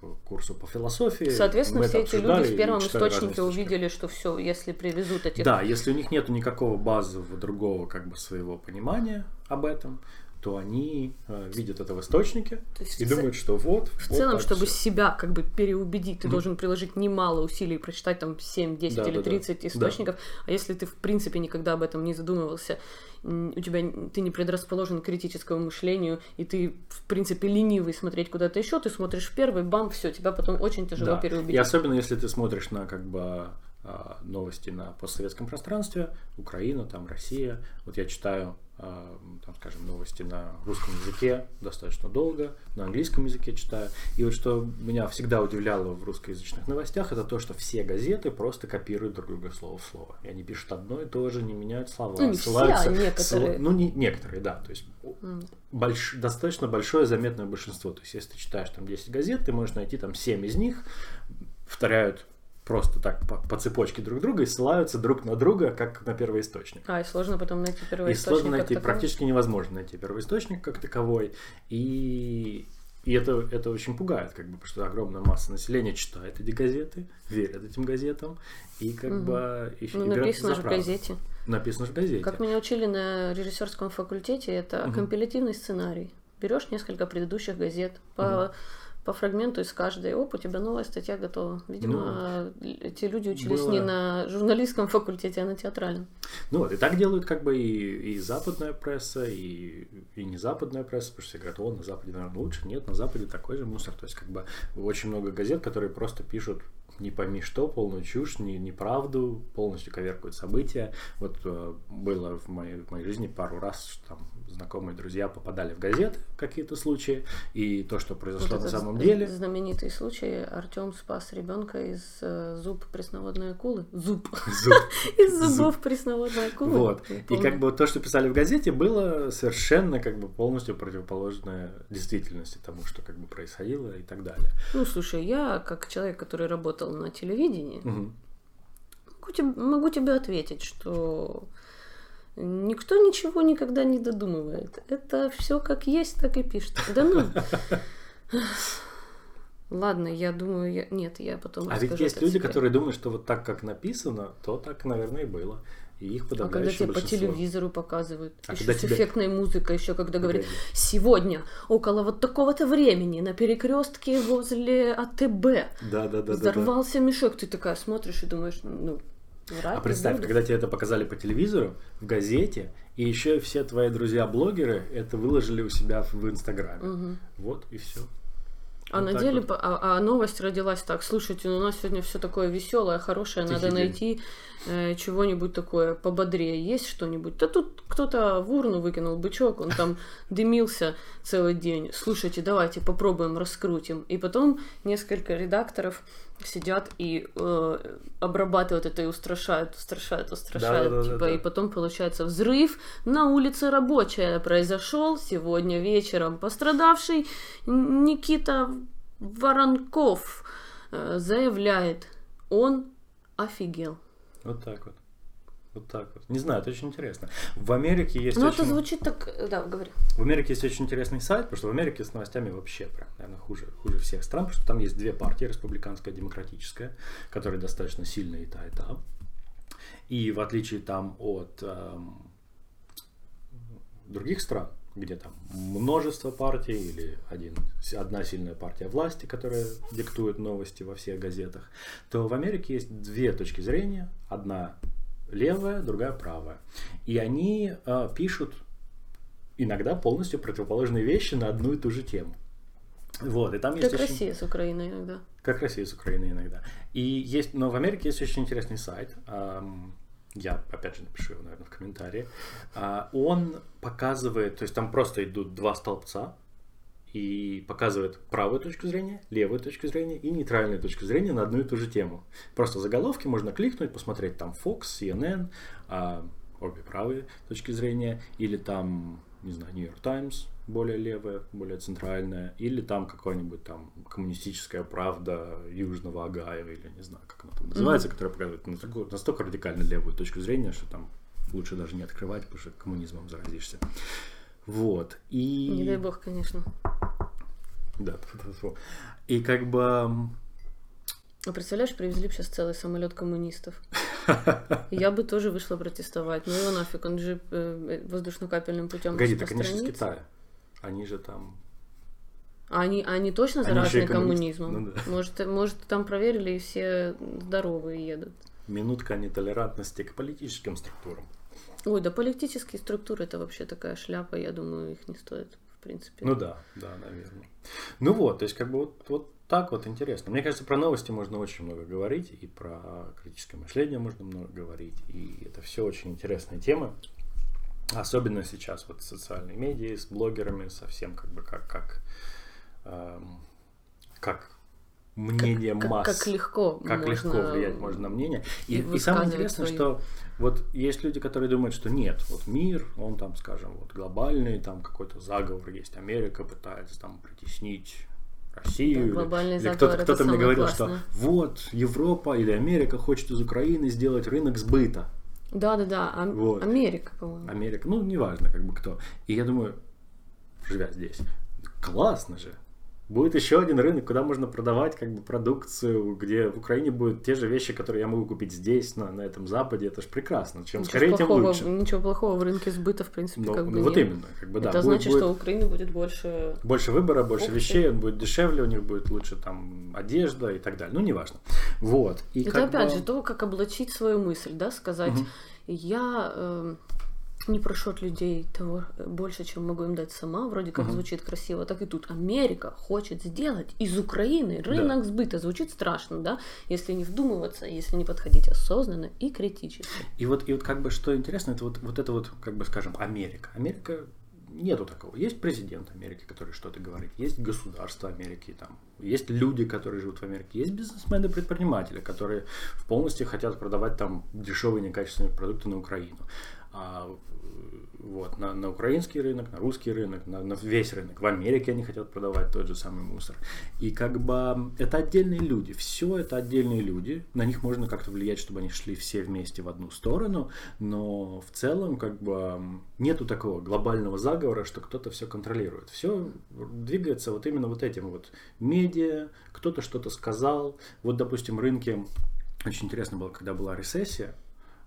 Speaker 2: по курсу по философии.
Speaker 1: Соответственно, все эти люди в первом источнике увидели, что все, если привезут эти.
Speaker 2: Да, если у них нет никакого базового другого как бы своего понимания об этом, то они э, видят это в источнике и думают, что вот.
Speaker 1: В вот целом, чтобы все. себя как бы переубедить, ты mm. должен приложить немало усилий, прочитать там 7, 10 да, или 30 да, источников. Да. А если ты в принципе никогда об этом не задумывался, у тебя ты не предрасположен к критическому мышлению, и ты в принципе ленивый смотреть куда-то еще, ты смотришь первый, бам, все, тебя потом очень тяжело
Speaker 2: да.
Speaker 1: переубедить.
Speaker 2: И особенно если ты смотришь на как бы а, новости на постсоветском пространстве, Украина, там Россия. Вот я читаю, там, скажем, новости на русском языке достаточно долго, на английском языке читаю. И вот что меня всегда удивляло в русскоязычных новостях, это то, что все газеты просто копируют друг друга слово в слово. И они пишут одно и то же, не меняют слова.
Speaker 1: Ну, не ссылаются, все, а некоторые.
Speaker 2: Ну, не, некоторые, да. То есть mm. больш, достаточно большое заметное большинство. То есть если ты читаешь там 10 газет, ты можешь найти там 7 из них, повторяют просто так по, по цепочке друг друга и ссылаются друг на друга, как на первоисточник.
Speaker 1: А, и сложно потом найти первоисточник.
Speaker 2: И сложно найти, практически невозможно найти первоисточник как таковой. И, и это, это очень пугает, как бы, потому что огромная масса населения читает эти газеты, верят этим газетам, и как угу. бы
Speaker 1: и, ну, и написано же в газете.
Speaker 2: Написано в газете.
Speaker 1: Как меня учили на режиссерском факультете, это угу. компилятивный сценарий. Берешь несколько предыдущих газет по угу по фрагменту из каждой. Оп, у тебя новая статья готова. Видимо, ну, эти люди учились было... не на журналистском факультете, а на театральном.
Speaker 2: Ну вот, и так делают как бы и, и западная пресса, и, и не западная пресса, потому что все говорят, о, на Западе, наверное, лучше. Нет, на Западе такой же мусор. То есть, как бы очень много газет, которые просто пишут не пойми что, полную чушь, не, неправду, полностью коверкуют события. Вот э, было в моей, в моей жизни пару раз, что там знакомые друзья попадали в газеты какие-то случаи, и то, что произошло
Speaker 1: Вот
Speaker 2: на самом деле.
Speaker 1: Знаменитый случай. Артем спас ребенка из э, зуб пресноводной акулы. Зуб.
Speaker 2: Зуб.
Speaker 1: Из зубов пресноводной акулы.
Speaker 2: Вот. И как бы то, что писали в газете, было совершенно как бы полностью противоположное действительности тому, что как бы происходило и так далее.
Speaker 1: Ну, слушай, я, как человек, который работал на телевидении, могу тебе ответить, что никто ничего никогда не додумывает. Это все как есть, так и пишет. Да ну. Ладно, я думаю, я... нет, я потом
Speaker 2: А ведь есть люди, которые думают, что вот так, как написано, то так, наверное, и было. И их
Speaker 1: А когда
Speaker 2: подавляющее
Speaker 1: тебе по телевизору показывают,
Speaker 2: А
Speaker 1: еще с
Speaker 2: тебе-
Speaker 1: эффектной музыкой, еще когда говорят,
Speaker 2: Погоди.
Speaker 1: сегодня около вот такого-то времени на перекрестке возле АТБ
Speaker 2: Да, да, да, да, да.
Speaker 1: взорвался мешок, ты такая смотришь и думаешь, ну, врать
Speaker 2: А представь, когда тебе это показали по телевизору, в газете, и еще все твои друзья-блогеры это выложили у себя в Инстаграме.
Speaker 1: Мгм.
Speaker 2: Вот и все.
Speaker 1: А
Speaker 2: Вот
Speaker 1: на деле,
Speaker 2: вот.
Speaker 1: а, а новость родилась так, слушайте, ну у нас сегодня все такое веселое, хорошее,
Speaker 2: Тихий
Speaker 1: надо
Speaker 2: день.
Speaker 1: найти э, чего-нибудь такое пободрее. Есть что-нибудь? Да тут кто-то в урну выкинул бычок, он там дымился целый день. Слушайте, давайте попробуем, раскрутим. И потом несколько редакторов сидят и э, обрабатывают это и устрашают, устрашают, устрашают.
Speaker 2: Да-да-да-да-да.
Speaker 1: типа, и потом получается взрыв на улице рабочая произошел сегодня вечером. Пострадавший Никита Воронков э, заявляет, он офигел.
Speaker 2: Вот так вот. Вот так вот. Не знаю, это очень интересно. В Америке есть
Speaker 1: Ну,
Speaker 2: очень...
Speaker 1: это звучит так... э, Да, говори.
Speaker 2: В Америке есть очень интересный сайт, потому что в Америке с новостями вообще прям, наверное, хуже, хуже всех стран, потому что там есть две партии, республиканская и демократическая, которые достаточно сильные и та, и та. И в отличие там от эм, других стран, где там множество партий или один, одна сильная партия власти, которая диктует новости во всех газетах, то в Америке есть две точки зрения. Одна левая, другая правая. И они э, пишут иногда полностью противоположные вещи на одну и ту же тему. Вот, и там есть
Speaker 1: Как
Speaker 2: очень-
Speaker 1: Россия с Украиной иногда.
Speaker 2: как Россия с Украиной иногда. И есть, но в Америке есть очень интересный сайт. ам, я, опять же, напишу его, наверное, в комментарии. А, Он показывает, то есть там просто идут два столбца, и показывает правую точку зрения, левую точку зрения и нейтральную точку зрения на одну и ту же тему. Просто заголовки можно кликнуть, посмотреть там Fox, CNN, а, обе правые точки зрения, или там, не знаю, New York Times, более левая, более центральная, или там какой-нибудь там коммунистическая правда Южного Агая, или не знаю, как она там называется, которая показывает такую- настолько радикально левую точку зрения, что там лучше даже не открывать, потому что коммунизмом заразишься. Вот. И...
Speaker 1: Не дай бог, конечно.
Speaker 2: Да. И как бы...
Speaker 1: А представляешь, привезли бы сейчас целый самолет коммунистов. Я бы тоже вышла протестовать. Ну его нафиг, он же э, воздушно-капельным путем
Speaker 2: Погоди, так они же из. Китая. Они же там...
Speaker 1: Они, они точно
Speaker 2: Они
Speaker 1: заражены коммунизмом?
Speaker 2: Ну да.
Speaker 1: может, может, там проверили и все здоровые едут.
Speaker 2: Минутка нетолерантности к политическим структурам.
Speaker 1: Ой, да политические структуры это вообще такая шляпа, я думаю, их не стоит, в принципе.
Speaker 2: Ну да, да, наверное. Ну вот, то есть как бы вот, вот так вот интересно. Мне кажется, про новости можно очень много говорить, и про критическое мышление можно много говорить, и это все очень интересные темы. Особенно сейчас вот социальные медиа с блогерами, совсем как бы как, как, эм, как мнение
Speaker 1: как,
Speaker 2: масс.
Speaker 1: как легко
Speaker 2: как
Speaker 1: можно
Speaker 2: легко влиять можно на мнение. И,
Speaker 1: и
Speaker 2: и самое интересное,
Speaker 1: свои.
Speaker 2: что вот есть люди, которые думают, что нет, вот мир, он там, скажем, вот глобальный, там какой-то заговор есть, Америка пытается там притеснить Россию.
Speaker 1: Да,
Speaker 2: или-
Speaker 1: глобальный
Speaker 2: или
Speaker 1: заговор
Speaker 2: кто-то, кто-то мне говорил,
Speaker 1: классное.
Speaker 2: что вот Европа или Америка хочет из Украины сделать рынок сбыта.
Speaker 1: Да, да, да. Ам-
Speaker 2: Вот.
Speaker 1: Америка, по-моему.
Speaker 2: Америка, ну, неважно, как бы кто. И я думаю, живя здесь, классно же. Будет еще один рынок, куда можно продавать как бы продукцию, где в Украине будут те же вещи, которые я могу купить здесь, на, на этом Западе. Это же прекрасно. Чем
Speaker 1: Ничего
Speaker 2: скорее, тем
Speaker 1: плохого,
Speaker 2: лучше.
Speaker 1: ничего плохого в рынке сбыта, в принципе,
Speaker 2: Ну,
Speaker 1: как
Speaker 2: ну,
Speaker 1: бы
Speaker 2: вот
Speaker 1: нет.
Speaker 2: именно, как бы да.
Speaker 1: Это
Speaker 2: будет-
Speaker 1: значит,
Speaker 2: будет
Speaker 1: что у Украины будет больше...
Speaker 2: больше выбора, больше
Speaker 1: опции.
Speaker 2: вещей, он будет дешевле, у них будет лучше там одежда и так далее. Ну, неважно. Вот. И
Speaker 1: Это опять
Speaker 2: бы-
Speaker 1: же то, как облачить свою мысль, да, сказать,
Speaker 2: Мгм.
Speaker 1: я, эм, не прошу от людей того э, больше, чем могу им дать сама, вроде как
Speaker 2: Мгм.
Speaker 1: звучит красиво, так и тут Америка хочет сделать из Украины рынок сбыта. Звучит страшно, да, если не вдумываться, если не подходить осознанно и критически.
Speaker 2: И вот, и вот как бы что интересно, это вот, вот это вот, как бы скажем, Америка. Америка нету такого. Есть президент Америки, который что-то говорит, есть государство Америки, там, есть люди, которые живут в Америке, есть бизнесмены, предприниматели, которые в полностью хотят продавать там дешевые некачественные продукты на Украину. А, вот, на, на украинский рынок, на русский рынок, на, на весь рынок. В Америке они хотят продавать тот же самый мусор. И как бы это отдельные люди. Все это отдельные люди. На них можно как-то влиять, чтобы они шли все вместе в одну сторону. Но в целом как бы нету такого глобального заговора, что кто-то все контролирует. Все двигается вот именно вот этим вот медиа, кто-то что-то сказал. Вот, допустим, рынки очень интересно было, когда была рецессия,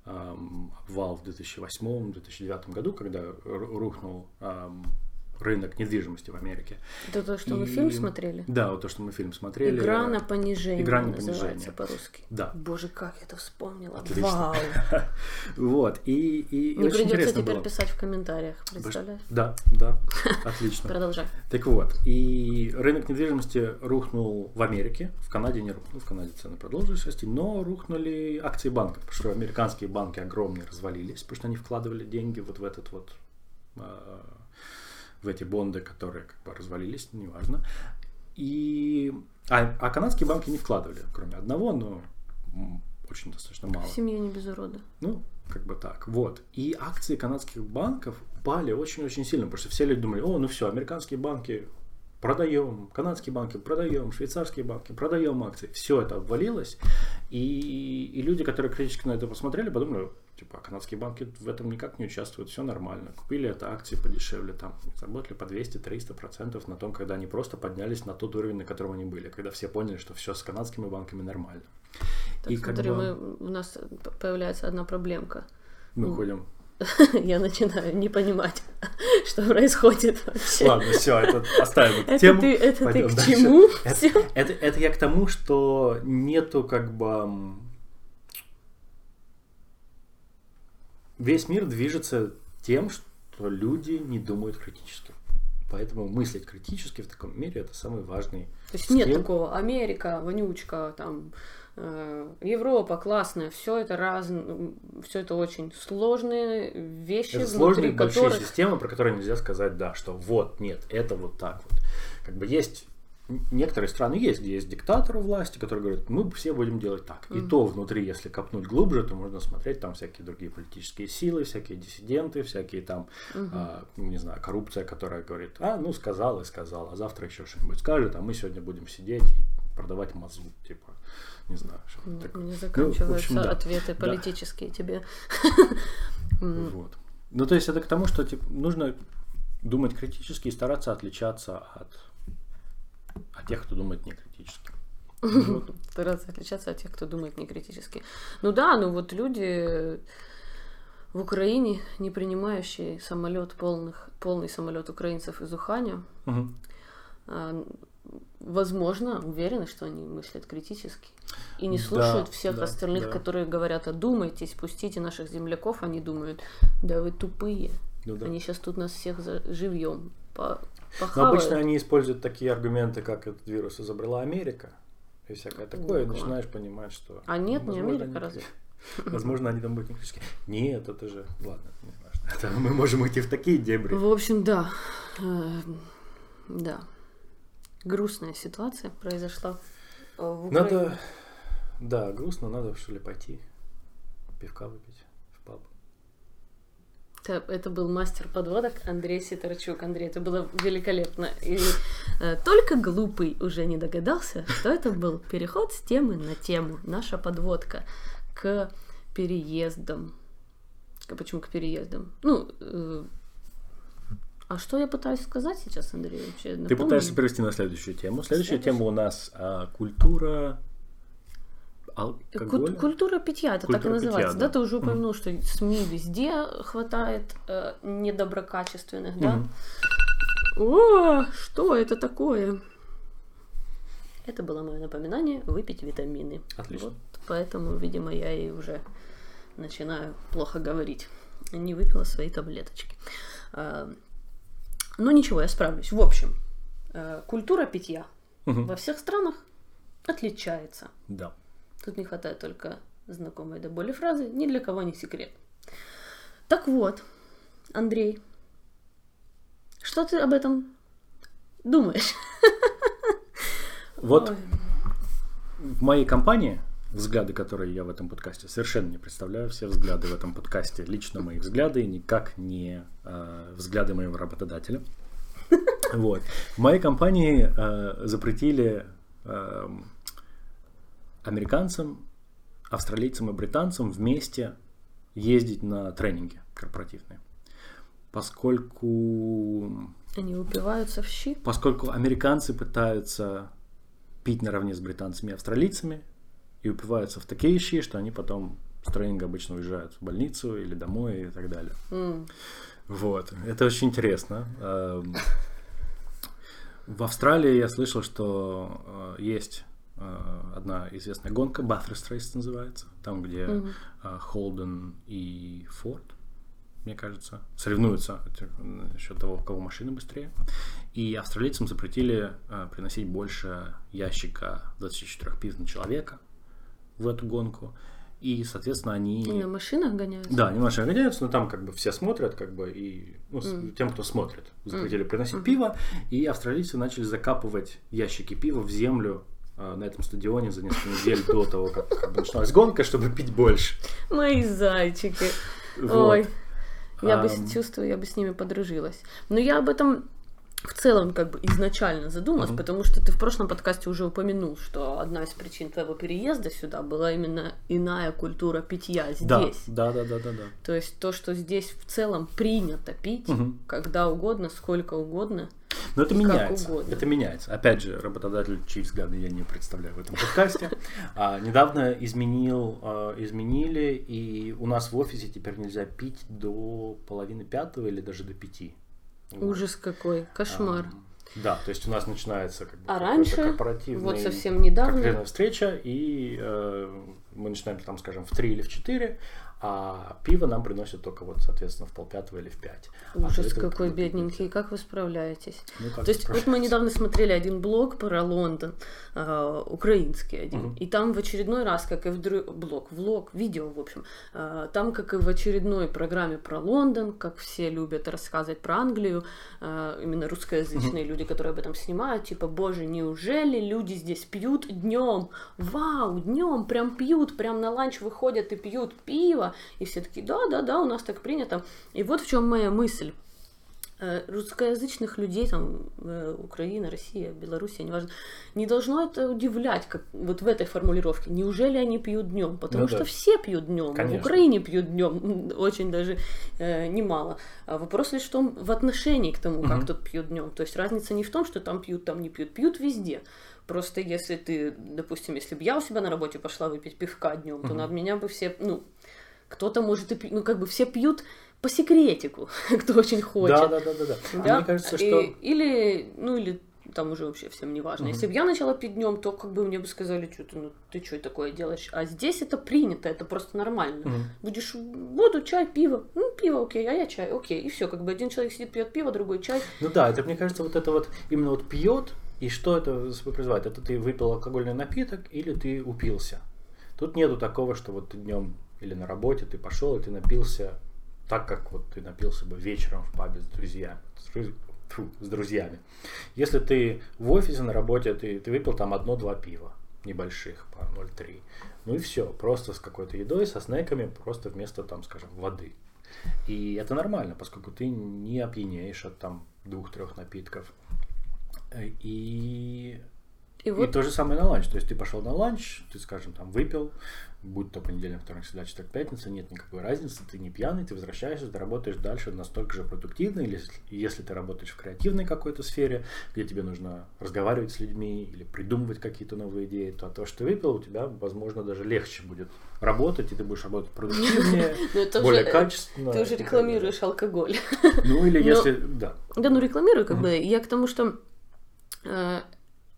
Speaker 2: обвал в 2008-2009 году, когда ру- рухнул эм, рынок недвижимости в Америке.
Speaker 1: Это то, что мы
Speaker 2: И-
Speaker 1: фильм смотрели?
Speaker 2: Да, вот то, что мы фильм смотрели.
Speaker 1: Игра на понижение
Speaker 2: Игра на понижение.
Speaker 1: по-русски.
Speaker 2: Да.
Speaker 1: Боже, как я это вспомнила.
Speaker 2: Отлично.
Speaker 1: Вау.
Speaker 2: Вот, и, и,
Speaker 1: Мне
Speaker 2: очень
Speaker 1: придется теперь
Speaker 2: было.
Speaker 1: писать в комментариях, представляешь?
Speaker 2: Да, да, отлично.
Speaker 1: Продолжай.
Speaker 2: Так вот, и рынок недвижимости рухнул в Америке, в Канаде не рухнул, в Канаде цены продолжились расти, но рухнули акции банков, потому что американские банки огромные развалились, потому что они вкладывали деньги вот в этот вот, э, в эти бонды, которые как бы развалились, неважно. И, а, а канадские банки не вкладывали, кроме одного, но очень достаточно мало.
Speaker 1: Семья не без урода.
Speaker 2: Ну, как бы так. Вот. И акции канадских банков упали очень-очень сильно, потому что все люди думали, о, ну все, американские банки продаем, канадские банки продаем, швейцарские банки продаем акции. Все это обвалилось. И, и люди, которые критически на это посмотрели, подумали, типа, а канадские банки в этом никак не участвуют, все нормально. Купили это акции подешевле, там, заработали по 200-300 процентов на том, когда они просто поднялись на тот уровень, на котором они были, когда все поняли, что все с канадскими банками нормально.
Speaker 1: Так,
Speaker 2: И
Speaker 1: смотри,
Speaker 2: бы-
Speaker 1: мы, у нас появляется одна проблемка.
Speaker 2: Мы ходим
Speaker 1: Я начинаю не понимать, что происходит вообще.
Speaker 2: Ладно, все, это оставим эту тему.
Speaker 1: ты, это ты к
Speaker 2: дальше.
Speaker 1: чему?
Speaker 2: Это, это я к тому, что нету как бы... Весь мир движется тем, что люди не думают критически. Поэтому мыслить критически в таком мире это самый важный.
Speaker 1: То есть нет такого Америка, вонючка, там э, Европа классная, все это раз, все это очень сложные вещи,
Speaker 2: Это
Speaker 1: внутри
Speaker 2: сложные большие
Speaker 1: которых
Speaker 2: системы, про которые нельзя сказать, да, что вот, нет, это вот так вот. Как бы есть некоторые страны есть, где есть диктаторы власти, которые говорят, мы все будем делать так. И то внутри, если копнуть глубже, то можно смотреть там всякие другие политические силы, всякие диссиденты, всякие там, а, ну, не знаю, коррупция, которая говорит, а, ну сказал и сказал, а завтра еще что-нибудь скажет, а мы сегодня будем сидеть и продавать мазут, типа, не знаю, что такое.
Speaker 1: не
Speaker 2: Ну,
Speaker 1: заканчиваются
Speaker 2: общем, да.
Speaker 1: ответы
Speaker 2: Да.
Speaker 1: политические тебе. М,
Speaker 2: Вот. Ну, то есть это к тому, что типа, нужно думать критически и стараться отличаться от, от тех, кто думает не критически. Вот.
Speaker 1: Стараться отличаться от тех, кто думает не критически. Ну да, ну вот люди в Украине, не принимающие самолет полных, полный самолет украинцев из Уханя, а, возможно, уверены, что они мыслят критически и не
Speaker 2: Да,
Speaker 1: слушают всех
Speaker 2: да,
Speaker 1: остальных,
Speaker 2: да.
Speaker 1: которые говорят, одумайтесь, пустите наших земляков, они думают, да вы тупые,
Speaker 2: Ну да.
Speaker 1: они сейчас тут нас всех за- живьем по
Speaker 2: Но обычно они используют такие аргументы, как этот вирус изобрела Америка и всякое такое, и начинаешь понимать, что...
Speaker 1: А нет, не
Speaker 2: возможно,
Speaker 1: Америка,
Speaker 2: они-
Speaker 1: разве?
Speaker 2: Возможно, они там будут не критически. Нет, это же... Ладно, не важно. Это мы можем идти в такие дебри.
Speaker 1: В общем, да. Эм, Да. Грустная ситуация произошла э, в Украине.
Speaker 2: Надо... Да, грустно, надо что ли пойти пивка выпить.
Speaker 1: Это, это был мастер подводок Андрей Сидорчук. Андрей, это было великолепно. И э, только глупый уже не догадался, что это был переход с темы на тему. Наша подводка к переездам. Почему к переездам? Ну, э, а что я пытаюсь сказать сейчас, Андрей? Вообще,
Speaker 2: Ты пытаешься перевести на следующую тему. Следующая
Speaker 1: Следующая.
Speaker 2: тема у нас а, культура
Speaker 1: Ку-
Speaker 2: алкоголя.
Speaker 1: Культура питья, это так и
Speaker 2: Культура питья,
Speaker 1: называется. да.
Speaker 2: да.
Speaker 1: ты уже упомянул, что СМИ везде хватает э, недоброкачественных, да?
Speaker 2: Мгм.
Speaker 1: О, что это такое? Это было мое напоминание выпить витамины.
Speaker 2: Отлично.
Speaker 1: Вот поэтому, видимо, я и уже начинаю плохо говорить. не выпила свои таблеточки. Э, ну ничего, я справлюсь. В общем, э, культура питья во всех странах отличается.
Speaker 2: Да.
Speaker 1: Тут не хватает только знакомой до боли фразы «ни для кого не секрет». Так вот, Андрей, что ты об этом думаешь?
Speaker 2: Вот
Speaker 1: Ой.
Speaker 2: в моей компании взгляды, которые я в этом подкасте совершенно не представляю, все взгляды в этом подкасте, лично мои взгляды, никак не э, взгляды моего работодателя. Вот. В моей компании э, запретили э, американцам, австралийцам и британцам вместе ездить на тренинги корпоративные. Поскольку
Speaker 1: Они упиваются в щи.
Speaker 2: поскольку американцы пытаются пить наравне с британцами и австралийцами и упиваются в такие щи, что они потом с тренинга обычно уезжают в больницу или домой и так далее.
Speaker 1: М.
Speaker 2: Вот, это очень интересно. Эм, В Австралии я слышал, что э, есть одна известная гонка, Bathurst Race называется, там, где э, Холден и Форд, мне кажется, соревнуются насчет того, у кого машина быстрее. И австралийцам запретили э, приносить больше ящика 24 пив на человека в эту гонку. И, соответственно, они...
Speaker 1: И на машинах гоняются?
Speaker 2: Да, они машины гоняются, но там как бы все смотрят, как бы, и ну,
Speaker 1: Мгм.
Speaker 2: тем, кто смотрит, запретили приносить
Speaker 1: Мгм.
Speaker 2: пиво, и австралийцы начали закапывать ящики пива в землю э, на этом стадионе за несколько недель до того, как, началась гонка, чтобы пить больше.
Speaker 1: Мои зайчики.
Speaker 2: Вот.
Speaker 1: Ой, я бы с- чувствую, я бы с ними подружилась. Но я об этом в целом как бы изначально задумалась,
Speaker 2: Мгм.
Speaker 1: потому что ты в прошлом подкасте уже упомянул, что одна из причин твоего переезда сюда была именно иная культура питья
Speaker 2: Да,
Speaker 1: здесь.
Speaker 2: да, да, да, да, да.
Speaker 1: То есть то, что здесь в целом принято пить,
Speaker 2: Мгм.
Speaker 1: когда угодно, сколько угодно.
Speaker 2: Но это меняется.
Speaker 1: угодно.
Speaker 2: Это меняется. Опять же, работодатель, чьи взгляды я не представляю в этом подкасте, а, недавно изменил, а, изменили, и у нас в офисе теперь нельзя пить до половины пятого или даже до пяти.
Speaker 1: Ужас какой, кошмар.
Speaker 2: Да, то есть у нас начинается как бы
Speaker 1: А раньше,
Speaker 2: корпоративный,
Speaker 1: вот совсем недавно-
Speaker 2: встреча, и э, мы начинаем там, скажем, в 3 или в 4, а пиво нам приносят только вот, соответственно, в полпятого или в 5.
Speaker 1: Ужас какой бедненький, как вы справляетесь?
Speaker 2: Ну, как
Speaker 1: То есть вот мы недавно смотрели один блог про Лондон, э, украинский один,
Speaker 2: Мгм.
Speaker 1: и там в очередной раз, как и в дру... блог, влог, видео, в общем, э, там, как и в очередной программе про Лондон, как все любят рассказывать про Англию, э, именно русскоязычные люди, которые об этом снимают, типа, боже, неужели люди здесь пьют днем? Вау, днем прям пьют, прям на ланч выходят и пьют пиво, и все такие, да-да-да, у нас так принято. И вот в чем моя мысль э, русскоязычных людей, там, э, Украина, Россия, Белоруссия, неважно, не должно это удивлять, как вот в этой формулировке. Неужели они пьют днем? Потому
Speaker 2: Ну
Speaker 1: что
Speaker 2: да.
Speaker 1: все пьют днем. В. Украине пьют днем очень даже э, немало. А вопрос лишь в том, в отношении к тому, как
Speaker 2: Мгм.
Speaker 1: тут пьют днем. То есть разница не в том, что там пьют, там не пьют. Пьют везде. Просто если ты, допустим, если бы я у себя на работе пошла выпить пивка днем, то
Speaker 2: Мгм.
Speaker 1: на меня бы все, ну, кто-то может и пи- ну, как бы все пьют по секретику, кто очень хочет.
Speaker 2: Да, да, да, да, да. А
Speaker 1: Да?
Speaker 2: Мне кажется,
Speaker 1: И-
Speaker 2: что
Speaker 1: или, ну, или там уже вообще всем не важно.
Speaker 2: Мгм.
Speaker 1: Если бы я начала пить днем, то как бы мне бы сказали, что ты, ну, ты что такое делаешь? А здесь это принято, это просто нормально.
Speaker 2: Мгм.
Speaker 1: Будешь воду, чай, пиво. Ну, пиво, окей, а я чай, окей. И все, как бы один человек сидит, пьет пиво, другой чай.
Speaker 2: Ну да, это, мне кажется, вот это вот именно вот пьет, и что это производит? Это ты выпил алкогольный напиток или ты упился? Тут нету такого, что вот ты днем или на работе ты пошел и ты напился так, как вот ты напился бы вечером в пабе с друзьями. Фу, с друзьями. Если ты в офисе на работе, ты, ты выпил там одно-два пива небольших, по 0,3. Ну и все, просто с какой-то едой, со снеками, просто вместо там, скажем, воды. И это нормально, поскольку ты не опьянеешь от там двух-трех напитков. Э, И,
Speaker 1: И
Speaker 2: и
Speaker 1: вот
Speaker 2: то же самое на ланч. То есть ты пошел на ланч, ты, скажем, там выпил, будь то понедельник, вторник, среда, четверг, пятница, нет никакой разницы, ты не пьяный, ты возвращаешься, ты работаешь дальше настолько же продуктивно, или если, ты работаешь в креативной какой-то сфере, где тебе нужно разговаривать с людьми или придумывать какие-то новые идеи, то то, что ты выпил, у тебя, возможно, даже легче будет работать, и ты будешь работать продуктивнее,
Speaker 1: ну,
Speaker 2: более
Speaker 1: уже,
Speaker 2: качественно.
Speaker 1: ты уже рекламируешь алкоголь.
Speaker 2: Ну или если, да.
Speaker 1: Да, ну рекламирую, как бы. Я к тому, что э,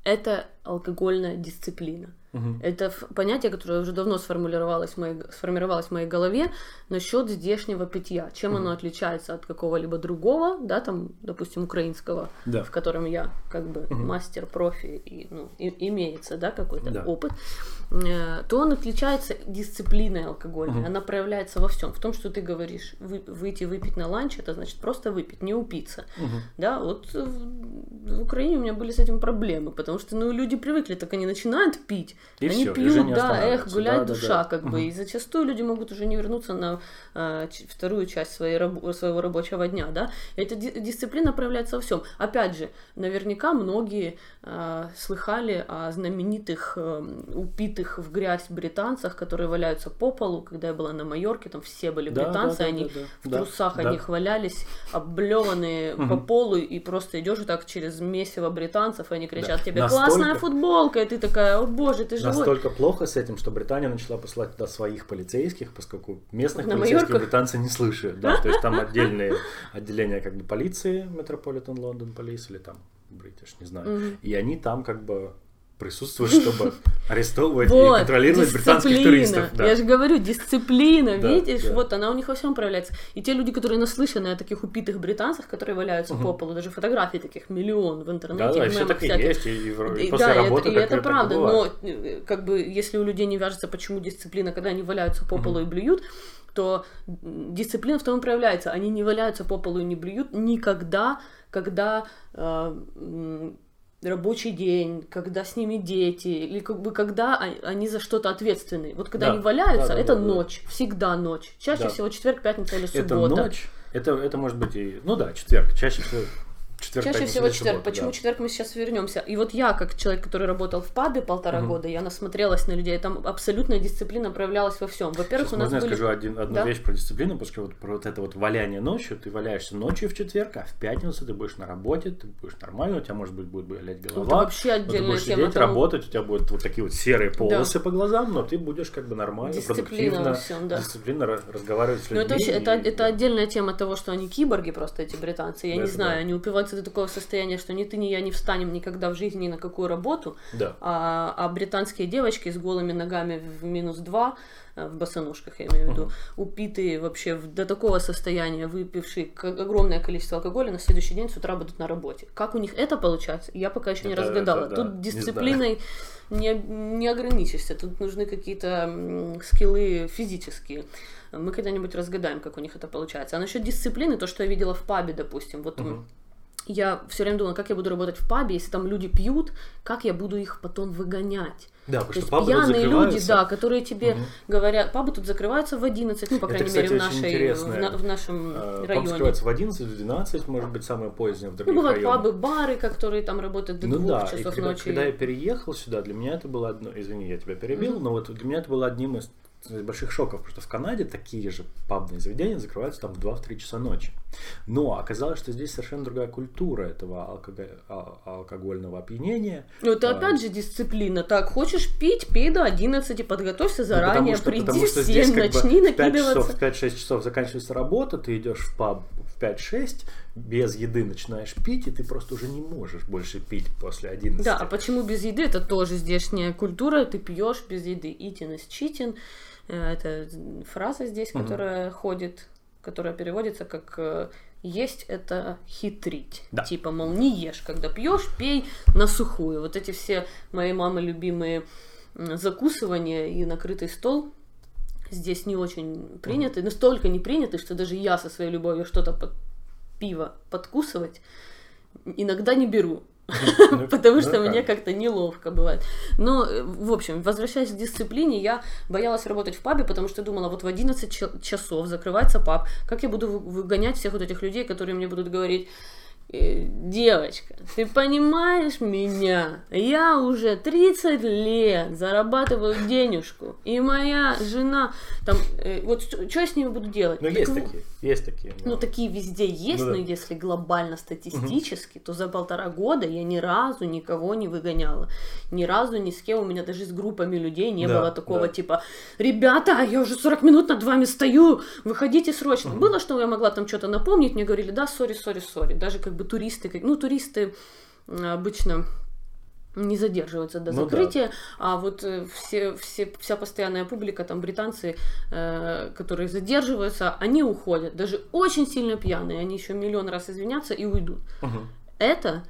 Speaker 1: это алкогольная дисциплина.
Speaker 2: Мгм.
Speaker 1: Это понятие, которое уже давно сформулировалось в моей, сформировалось в моей голове насчет здешнего питья. Чем оно отличается от какого-либо другого, да, там, допустим, украинского,
Speaker 2: Да.
Speaker 1: в котором я как бы мастер, профи, и, ну, и- имеется, да, какой-то
Speaker 2: Да.
Speaker 1: опыт, то он отличается дисциплиной алкогольной. Она проявляется во всем. В том, что ты говоришь, вы- выйти выпить на ланч, это значит просто выпить, не упиться.
Speaker 2: Мгм.
Speaker 1: Да, вот э, в, в Украине у меня были с этим проблемы, потому что, ну, люди привыкли, так они начинают пить,
Speaker 2: И
Speaker 1: они
Speaker 2: всё, и
Speaker 1: пьют, да, эх, гуляет
Speaker 2: Да, да,
Speaker 1: душа,
Speaker 2: да.
Speaker 1: как бы,
Speaker 2: Мгм.
Speaker 1: и зачастую люди могут уже не вернуться на э, вторую часть своей, раб- своего рабочего дня, да, и эта ди- дисциплина проявляется во всем. Опять же, наверняка многие э, слыхали о знаменитых э, упитых в грязь британцах, которые валяются по полу, когда я была на Майорке, там все были
Speaker 2: Да,
Speaker 1: британцы,
Speaker 2: да, да,
Speaker 1: они
Speaker 2: да, да.
Speaker 1: в
Speaker 2: Да,
Speaker 1: трусах
Speaker 2: да.
Speaker 1: о них валялись, облеванные по полу, и просто идешь вот так через месиво британцев, и они кричат
Speaker 2: Да.
Speaker 1: тебе
Speaker 2: Настолько-
Speaker 1: «Классная футболка!» И ты такая «О боже, ты живой!»
Speaker 2: Настолько плохо с этим, что Британия начала посылать туда своих полицейских, поскольку местных
Speaker 1: На
Speaker 2: полицейских
Speaker 1: Майорку?
Speaker 2: британцы не слышат. Да, то есть там отдельные отделения как бы полиции, Metropolitan London Police или там British, не знаю. И они там как бы присутствуют, чтобы арестовывать и
Speaker 1: Вот,
Speaker 2: контролировать британских туристов. Да.
Speaker 1: Я же говорю, дисциплина,
Speaker 2: Да,
Speaker 1: видишь,
Speaker 2: да.
Speaker 1: вот она у них во всем проявляется. И те люди, которые наслышаны о таких упитых британцах, которые валяются по полу, даже фотографий таких миллион в интернете,
Speaker 2: Да, да,
Speaker 1: и
Speaker 2: и все так и есть, и, и и
Speaker 1: И
Speaker 2: после
Speaker 1: да, и
Speaker 2: работы
Speaker 1: это, и это
Speaker 2: и
Speaker 1: правда, но э, как бы если у людей не вяжется, почему дисциплина, когда они валяются по полу и блюют, то дисциплина в том и проявляется. Они не валяются по полу и не блюют никогда, когда э, рабочий день, когда с ними дети, или как бы когда о- они за что-то ответственны. Вот когда
Speaker 2: Да,
Speaker 1: они валяются,
Speaker 2: да, да,
Speaker 1: это
Speaker 2: да, да.
Speaker 1: ночь, всегда ночь. Чаще
Speaker 2: Да.
Speaker 1: всего четверг, пятница или
Speaker 2: Это
Speaker 1: суббота.
Speaker 2: ночь, это, это может быть и... Ну да, четверг, чаще всего четверг,
Speaker 1: Чаще всего четверг.
Speaker 2: суббота,
Speaker 1: Почему
Speaker 2: да.
Speaker 1: четверг мы сейчас вернемся? И вот я, как человек, который работал в пабе полтора года, я насмотрелась на людей. Там абсолютная дисциплина проявлялась во всем. Во-первых, у нас
Speaker 2: я
Speaker 1: были...
Speaker 2: скажу один, одну
Speaker 1: Да.
Speaker 2: вещь про дисциплину, потому что вот про вот это вот валяние ночью, ты валяешься ночью в четверг, а в пятницу ты будешь на работе, ты будешь нормально, у тебя может быть будет болеть голова.
Speaker 1: Это вообще
Speaker 2: но ты
Speaker 1: отдельная
Speaker 2: будешь
Speaker 1: тема
Speaker 2: сидеть, работать, у тебя будут вот такие вот серые полосы по глазам, но ты будешь как бы нормально,
Speaker 1: Дисциплина
Speaker 2: продуктивно,
Speaker 1: всем, да.
Speaker 2: дисциплинно ра- разговаривать с
Speaker 1: Ну,
Speaker 2: людьми.
Speaker 1: это, вообще, это,
Speaker 2: и-
Speaker 1: это отдельная тема того, что они киборги просто, эти британцы. Я
Speaker 2: Да,
Speaker 1: не
Speaker 2: это
Speaker 1: знаю,
Speaker 2: да.
Speaker 1: они упиваются до такого состояния, что ни ты, ни я не встанем никогда в жизни ни на какую работу.
Speaker 2: Да.
Speaker 1: А, а британские девочки с голыми ногами в минус два, э, в босоножках, я имею в виду, упитые вообще в- до такого состояния, выпившие огромное количество алкоголя, на следующий день с утра будут на работе. Как у них это получается, я пока еще не
Speaker 2: Это-
Speaker 1: разгадала.
Speaker 2: это да,
Speaker 1: Тут
Speaker 2: не
Speaker 1: дисциплиной не, не ограничишься, тут нужны какие-то скиллы физические. Мы когда-нибудь разгадаем, как у них это получается. А насчет дисциплины, то, что я видела в пабе, допустим, вот м, я все время думала, как я буду работать в пабе, если там люди пьют, как я буду их потом выгонять.
Speaker 2: Да,
Speaker 1: То
Speaker 2: потому что
Speaker 1: есть
Speaker 2: пабы тут
Speaker 1: пьяные люди,
Speaker 2: закрываются.
Speaker 1: да, которые тебе говорят, пабы тут закрываются в 11, ну, по
Speaker 2: Это,
Speaker 1: крайней
Speaker 2: кстати,
Speaker 1: мере, в, нашей, в, на- в нашем
Speaker 2: Э,
Speaker 1: районе.
Speaker 2: закрывается в 11, в 12, может быть, самое позднее в других
Speaker 1: Ну, бывают
Speaker 2: районах.
Speaker 1: пабы, бары, которые там работают до
Speaker 2: Ну
Speaker 1: двух
Speaker 2: да, и
Speaker 1: часов
Speaker 2: когда,
Speaker 1: ночи.
Speaker 2: когда я переехал сюда, для меня это было одно, извини, я тебя перебил, но вот для меня это было одним из больших шоков, потому что в Канаде такие же пабные заведения закрываются там в 2-3 часа ночи. Но оказалось, что здесь совершенно другая культура этого алкого- а- алкогольного опьянения.
Speaker 1: Ну, это
Speaker 2: А,
Speaker 1: опять же дисциплина. Так, хочешь пить, пей до 11, подготовься
Speaker 2: Ну, потому
Speaker 1: заранее,
Speaker 2: что-
Speaker 1: приди
Speaker 2: потому что
Speaker 1: в
Speaker 2: здесь
Speaker 1: 7,
Speaker 2: как бы
Speaker 1: начни
Speaker 2: в 5
Speaker 1: накидываться.
Speaker 2: в 5-6 часов заканчивается работа, ты идешь в паб в 5-6, без еды начинаешь пить, и ты просто уже не можешь больше пить после 11.
Speaker 1: Да, а почему без еды? Это тоже здешняя культура. Ты пьешь без еды. Eating is cheating. Это фраза здесь, которая ходит, которая переводится как э, есть это хитрить.
Speaker 2: Да.
Speaker 1: Типа, мол, не ешь, когда пьешь, пей на сухую. Вот эти все моей мамы любимые закусывания и накрытый стол здесь не очень приняты. Настолько не приняты, что даже я со своей любовью что-то под пиво подкусывать иногда не беру.
Speaker 2: Ну,
Speaker 1: Потому
Speaker 2: ну,
Speaker 1: что мне
Speaker 2: как?
Speaker 1: как-то неловко бывает. Но, э, в общем, возвращаясь к дисциплине, я боялась работать в пабе, потому что думала, вот в 11 ча- часов закрывается паб, как я буду вы- выгонять всех вот этих людей, которые мне будут говорить, «Э, девочка, ты понимаешь меня? Я уже 30 лет зарабатываю денежку, и моя жена, там, э, вот что я с ними буду делать?
Speaker 2: Ну,
Speaker 1: Так
Speaker 2: есть
Speaker 1: в-
Speaker 2: такие, есть такие.
Speaker 1: ну,
Speaker 2: но-
Speaker 1: такие везде есть,
Speaker 2: Ну да.
Speaker 1: но если глобально статистически, то за полтора года я ни разу никого не выгоняла. Ни разу ни с кем, у меня даже с группами людей не
Speaker 2: Да,
Speaker 1: было такого
Speaker 2: да.
Speaker 1: типа, ребята, я уже 40 минут над вами стою, выходите срочно. Было, что я могла там что-то напомнить, мне говорили, да, сори, сори, сори. Даже как бы туристы, ну, туристы обычно не задерживаются до
Speaker 2: Ну да.
Speaker 1: закрытия, а вот э, все, все, вся постоянная публика, там британцы, э, которые задерживаются, они уходят, даже очень сильно пьяные, они еще миллион раз извинятся и уйдут.
Speaker 2: Мгм.
Speaker 1: Это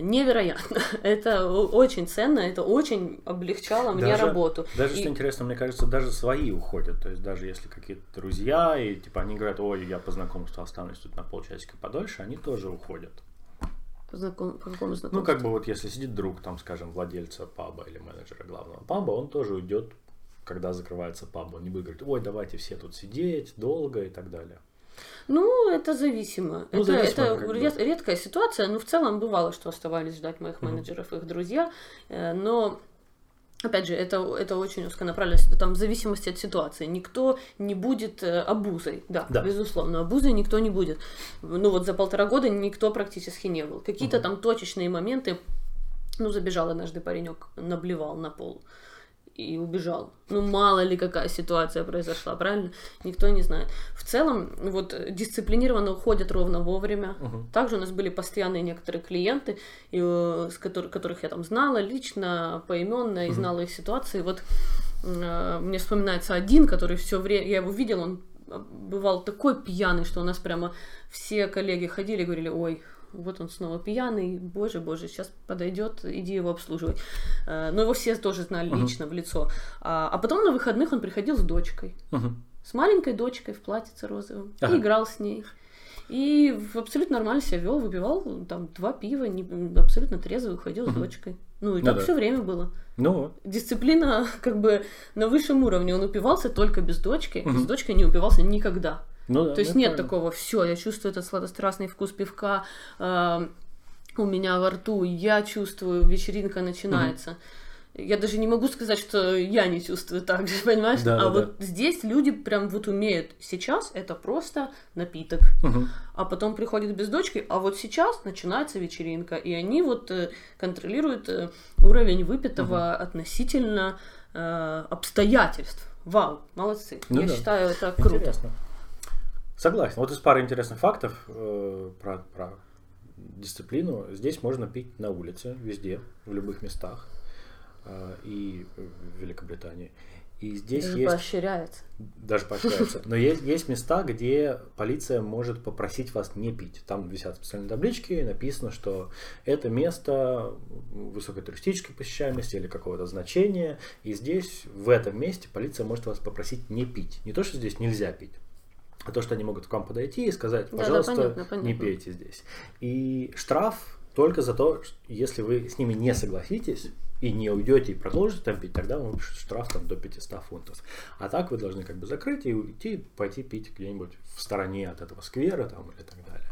Speaker 1: невероятно, это очень ценно, это очень облегчало мне
Speaker 2: Даже-
Speaker 1: работу.
Speaker 2: Даже,
Speaker 1: И-
Speaker 2: что интересно, мне кажется, даже свои уходят. То есть даже если какие-то друзья, и типа они говорят, ой, я по знакомству останусь тут на полчасика подольше, они тоже уходят.
Speaker 1: По, знаком- по какому
Speaker 2: Ну,
Speaker 1: знакомству?
Speaker 2: как бы вот если сидит друг, там, скажем, владельца паба или менеджера главного паба, он тоже уйдет, когда закрывается паб. Он не будет говорить, ой, давайте все тут сидеть долго и так далее.
Speaker 1: Ну, это зависимо.
Speaker 2: Ну,
Speaker 1: это
Speaker 2: зависимо,
Speaker 1: это ред- редкая ситуация, но в целом бывало, что оставались ждать моих менеджеров их друзья. Э, Но, опять же, это, это очень узконаправленно, там в зависимости от ситуации. Никто не будет э, обузой, да,
Speaker 2: Да.
Speaker 1: безусловно, обузой никто не будет. Ну, вот за полтора года никто практически не был. Какие-то там точечные моменты, ну, забежал однажды паренек, наблевал на пол и убежал. Ну, мало ли какая ситуация произошла, правильно? Никто не знает. В целом, вот дисциплинированно уходят ровно вовремя.
Speaker 2: Мгм.
Speaker 1: Также у нас были постоянные некоторые клиенты, и, э, с котор- которых я там знала лично, поименно и знала их ситуации. Вот э, мне вспоминается один, который все время, я его видела, он э, бывал такой пьяный, что у нас прямо все коллеги ходили и говорили, ой, вот он снова пьяный, боже, боже, сейчас подойдет, иди его обслуживай. Э, Но его все тоже знали
Speaker 2: Мгм.
Speaker 1: лично в лицо. А, а потом на выходных он приходил с дочкой,
Speaker 2: Мгм.
Speaker 1: с маленькой дочкой в платьице розовом,
Speaker 2: Ага.
Speaker 1: и играл с ней. И в- абсолютно нормально себя вел, выпивал там два пива, не- абсолютно трезвый, уходил с
Speaker 2: Мгм.
Speaker 1: дочкой. Ну и
Speaker 2: Ну
Speaker 1: так
Speaker 2: да.
Speaker 1: все время было.
Speaker 2: Ну.
Speaker 1: Дисциплина как бы на высшем уровне. Он упивался только без дочки,
Speaker 2: Мгм.
Speaker 1: с дочкой не упивался никогда.
Speaker 2: Ну, да,
Speaker 1: То есть
Speaker 2: ну,
Speaker 1: нет
Speaker 2: правильно.
Speaker 1: такого, все, я чувствую этот сладострастный вкус пивка э, у меня во рту, я чувствую, вечеринка начинается. Я даже не могу сказать, что я не чувствую так же, понимаешь?
Speaker 2: Да,
Speaker 1: а
Speaker 2: да,
Speaker 1: вот здесь люди прям вот умеют. Сейчас это просто напиток.
Speaker 2: Мгм.
Speaker 1: А потом приходит без дочки, а вот сейчас начинается вечеринка, и они вот э, контролируют э, уровень выпитого относительно э, обстоятельств. Вау, молодцы.
Speaker 2: Ну
Speaker 1: Я
Speaker 2: да.
Speaker 1: считаю, это круто.
Speaker 2: Интересно. Согласен. Вот из пары интересных фактов э, про, про дисциплину. Здесь можно пить на улице, везде, в любых местах. Э, и в Великобритании. И здесь
Speaker 1: Даже
Speaker 2: есть...
Speaker 1: поощряется.
Speaker 2: Даже поощряется. Но есть, есть места, где полиция может попросить вас не пить. Там висят специальные таблички, и написано, что это место высокой туристической посещаемости или какого-то значения. И здесь, в этом месте, полиция может вас попросить не пить. Не то, что здесь нельзя пить, а то, что они могут к вам подойти и сказать, пожалуйста,
Speaker 1: понятно, понятно.
Speaker 2: не пейте здесь. И штраф только за то, если вы с ними не согласитесь и не уйдете и продолжите там пить, тогда вам выпишут штраф там, до 500 фунтов. А так вы должны как бы закрыть и уйти, пойти пить где-нибудь в стороне от этого сквера там или так далее.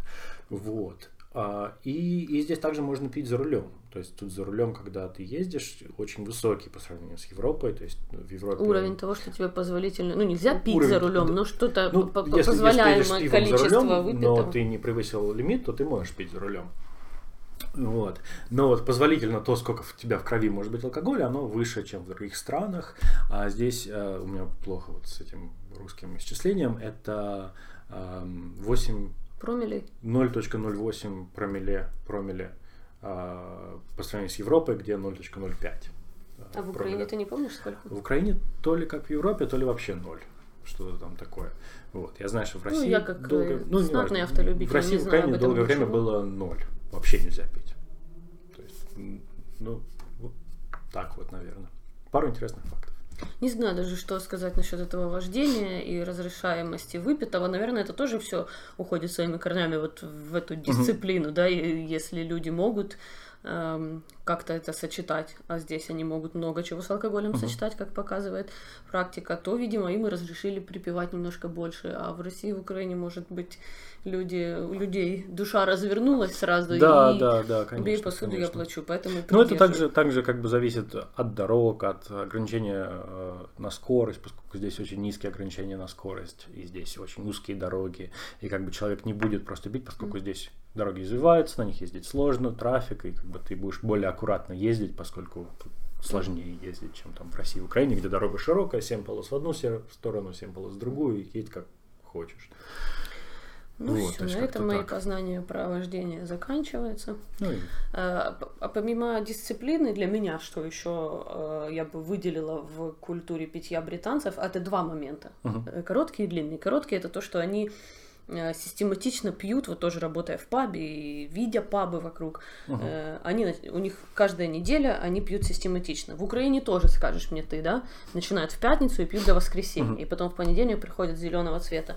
Speaker 2: Вот. А, И, и здесь также можно пить за рулем. То есть тут за рулем, когда ты ездишь, очень высокий по сравнению с Европой. То есть ну, в Европе
Speaker 1: Уровень того, что тебе позволительно. Ну, нельзя пить
Speaker 2: Уровень,
Speaker 1: за рулем, но что-то
Speaker 2: ну, если, если
Speaker 1: позволяемое
Speaker 2: с пивом за
Speaker 1: количество
Speaker 2: рулем,
Speaker 1: выпитого.
Speaker 2: но ты не превысил лимит, то ты можешь пить за рулем. Вот. Но вот позволительно то, сколько в тебя в крови может быть алкоголя, оно выше, чем в других странах. А здесь э, у меня плохо вот с этим русским исчислением. Это эм, 8
Speaker 1: Промилей.
Speaker 2: 0.08 промилле, промилле э, по сравнению с Европой, где 0.05. э,
Speaker 1: А в Украине
Speaker 2: промилле.
Speaker 1: ты не помнишь сколько?
Speaker 2: В Украине то ли как в Европе, то ли вообще ноль. Что-то там такое. Вот. Я знаю, что в
Speaker 1: Ну,
Speaker 2: России
Speaker 1: я как,
Speaker 2: долго...
Speaker 1: э,
Speaker 2: Ну,
Speaker 1: знатный автолюбитель,
Speaker 2: В России, в Украине долгое время
Speaker 1: ничего.
Speaker 2: было ноль. Вообще нельзя пить. То есть, ну, вот так вот, наверное. Пару интересных фактов.
Speaker 1: Не знаю даже, что сказать насчет этого вождения и разрешаемости выпитого. Наверное, это тоже все уходит своими корнями вот в эту дисциплину, да, и если люди могут эм, как-то это сочетать, а здесь они могут много чего с алкоголем сочетать, как показывает практика, то, видимо, им и разрешили припивать немножко больше. А в России, в Украине, может быть, люди, у людей душа развернулась сразу
Speaker 2: Да,
Speaker 1: и
Speaker 2: да, да,
Speaker 1: бей
Speaker 2: конечно.
Speaker 1: посуду, я
Speaker 2: конечно.
Speaker 1: плачу. Поэтому и
Speaker 2: Ну, это также, также как бы зависит от дорог, от ограничения э, на скорость, поскольку здесь очень низкие ограничения на скорость, и здесь очень узкие дороги, и как бы человек не будет просто бить, поскольку здесь дороги извиваются, на них ездить сложно, трафик, и как бы ты будешь более аккуратно ездить, поскольку сложнее ездить, чем там в России, в Украине, где дорога широкая, 7 полос в одну сторону, 7 полос в другую, и едь как хочешь.
Speaker 1: Ну
Speaker 2: Вот,
Speaker 1: все, на этом мои
Speaker 2: так.
Speaker 1: познания про вождение заканчиваются.
Speaker 2: Ну, и-
Speaker 1: А а помимо дисциплины, для меня, что еще э, я бы выделила в культуре питья британцев, это два момента.
Speaker 2: Мгм.
Speaker 1: Э, Короткие и длинные. Короткие это то, что они систематично пьют, вот тоже работая в пабе и видя пабы вокруг, э, они, у них каждая неделя они пьют систематично. В Украине тоже, скажешь мне ты, да, начинают в пятницу и пьют до воскресенья,
Speaker 2: Мгм.
Speaker 1: и потом в понедельник приходят зеленого цвета.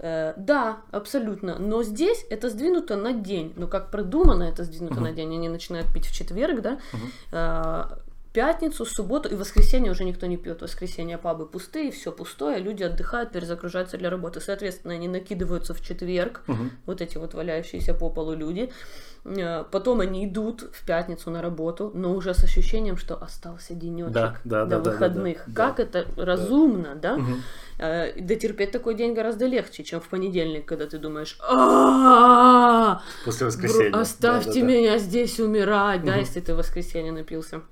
Speaker 1: Э, Да, абсолютно. Но здесь это сдвинуто на день. Ну, как продумано это сдвинуто
Speaker 2: Мгм.
Speaker 1: на день. Они начинают пить в четверг, да,
Speaker 2: Мгм.
Speaker 1: Пятницу, субботу и воскресенье уже никто не пьет. Воскресенье пабы пустые, все пустое, люди отдыхают, перезагружаются для работы. Соответственно, они накидываются в четверг,
Speaker 2: Мгм.
Speaker 1: вот эти вот валяющиеся по полу люди. Э, Потом они идут в пятницу на работу, но уже с ощущением, что остался денечек
Speaker 2: Да, да,
Speaker 1: до
Speaker 2: да, да, да,
Speaker 1: выходных.
Speaker 2: да.
Speaker 1: Как это разумно, да? И Дотерпеть такой день гораздо легче, чем в понедельник, когда ты думаешь, «А,
Speaker 2: После воскресенья.
Speaker 1: Оставьте меня здесь умирать, да, если ты в воскресенье напился.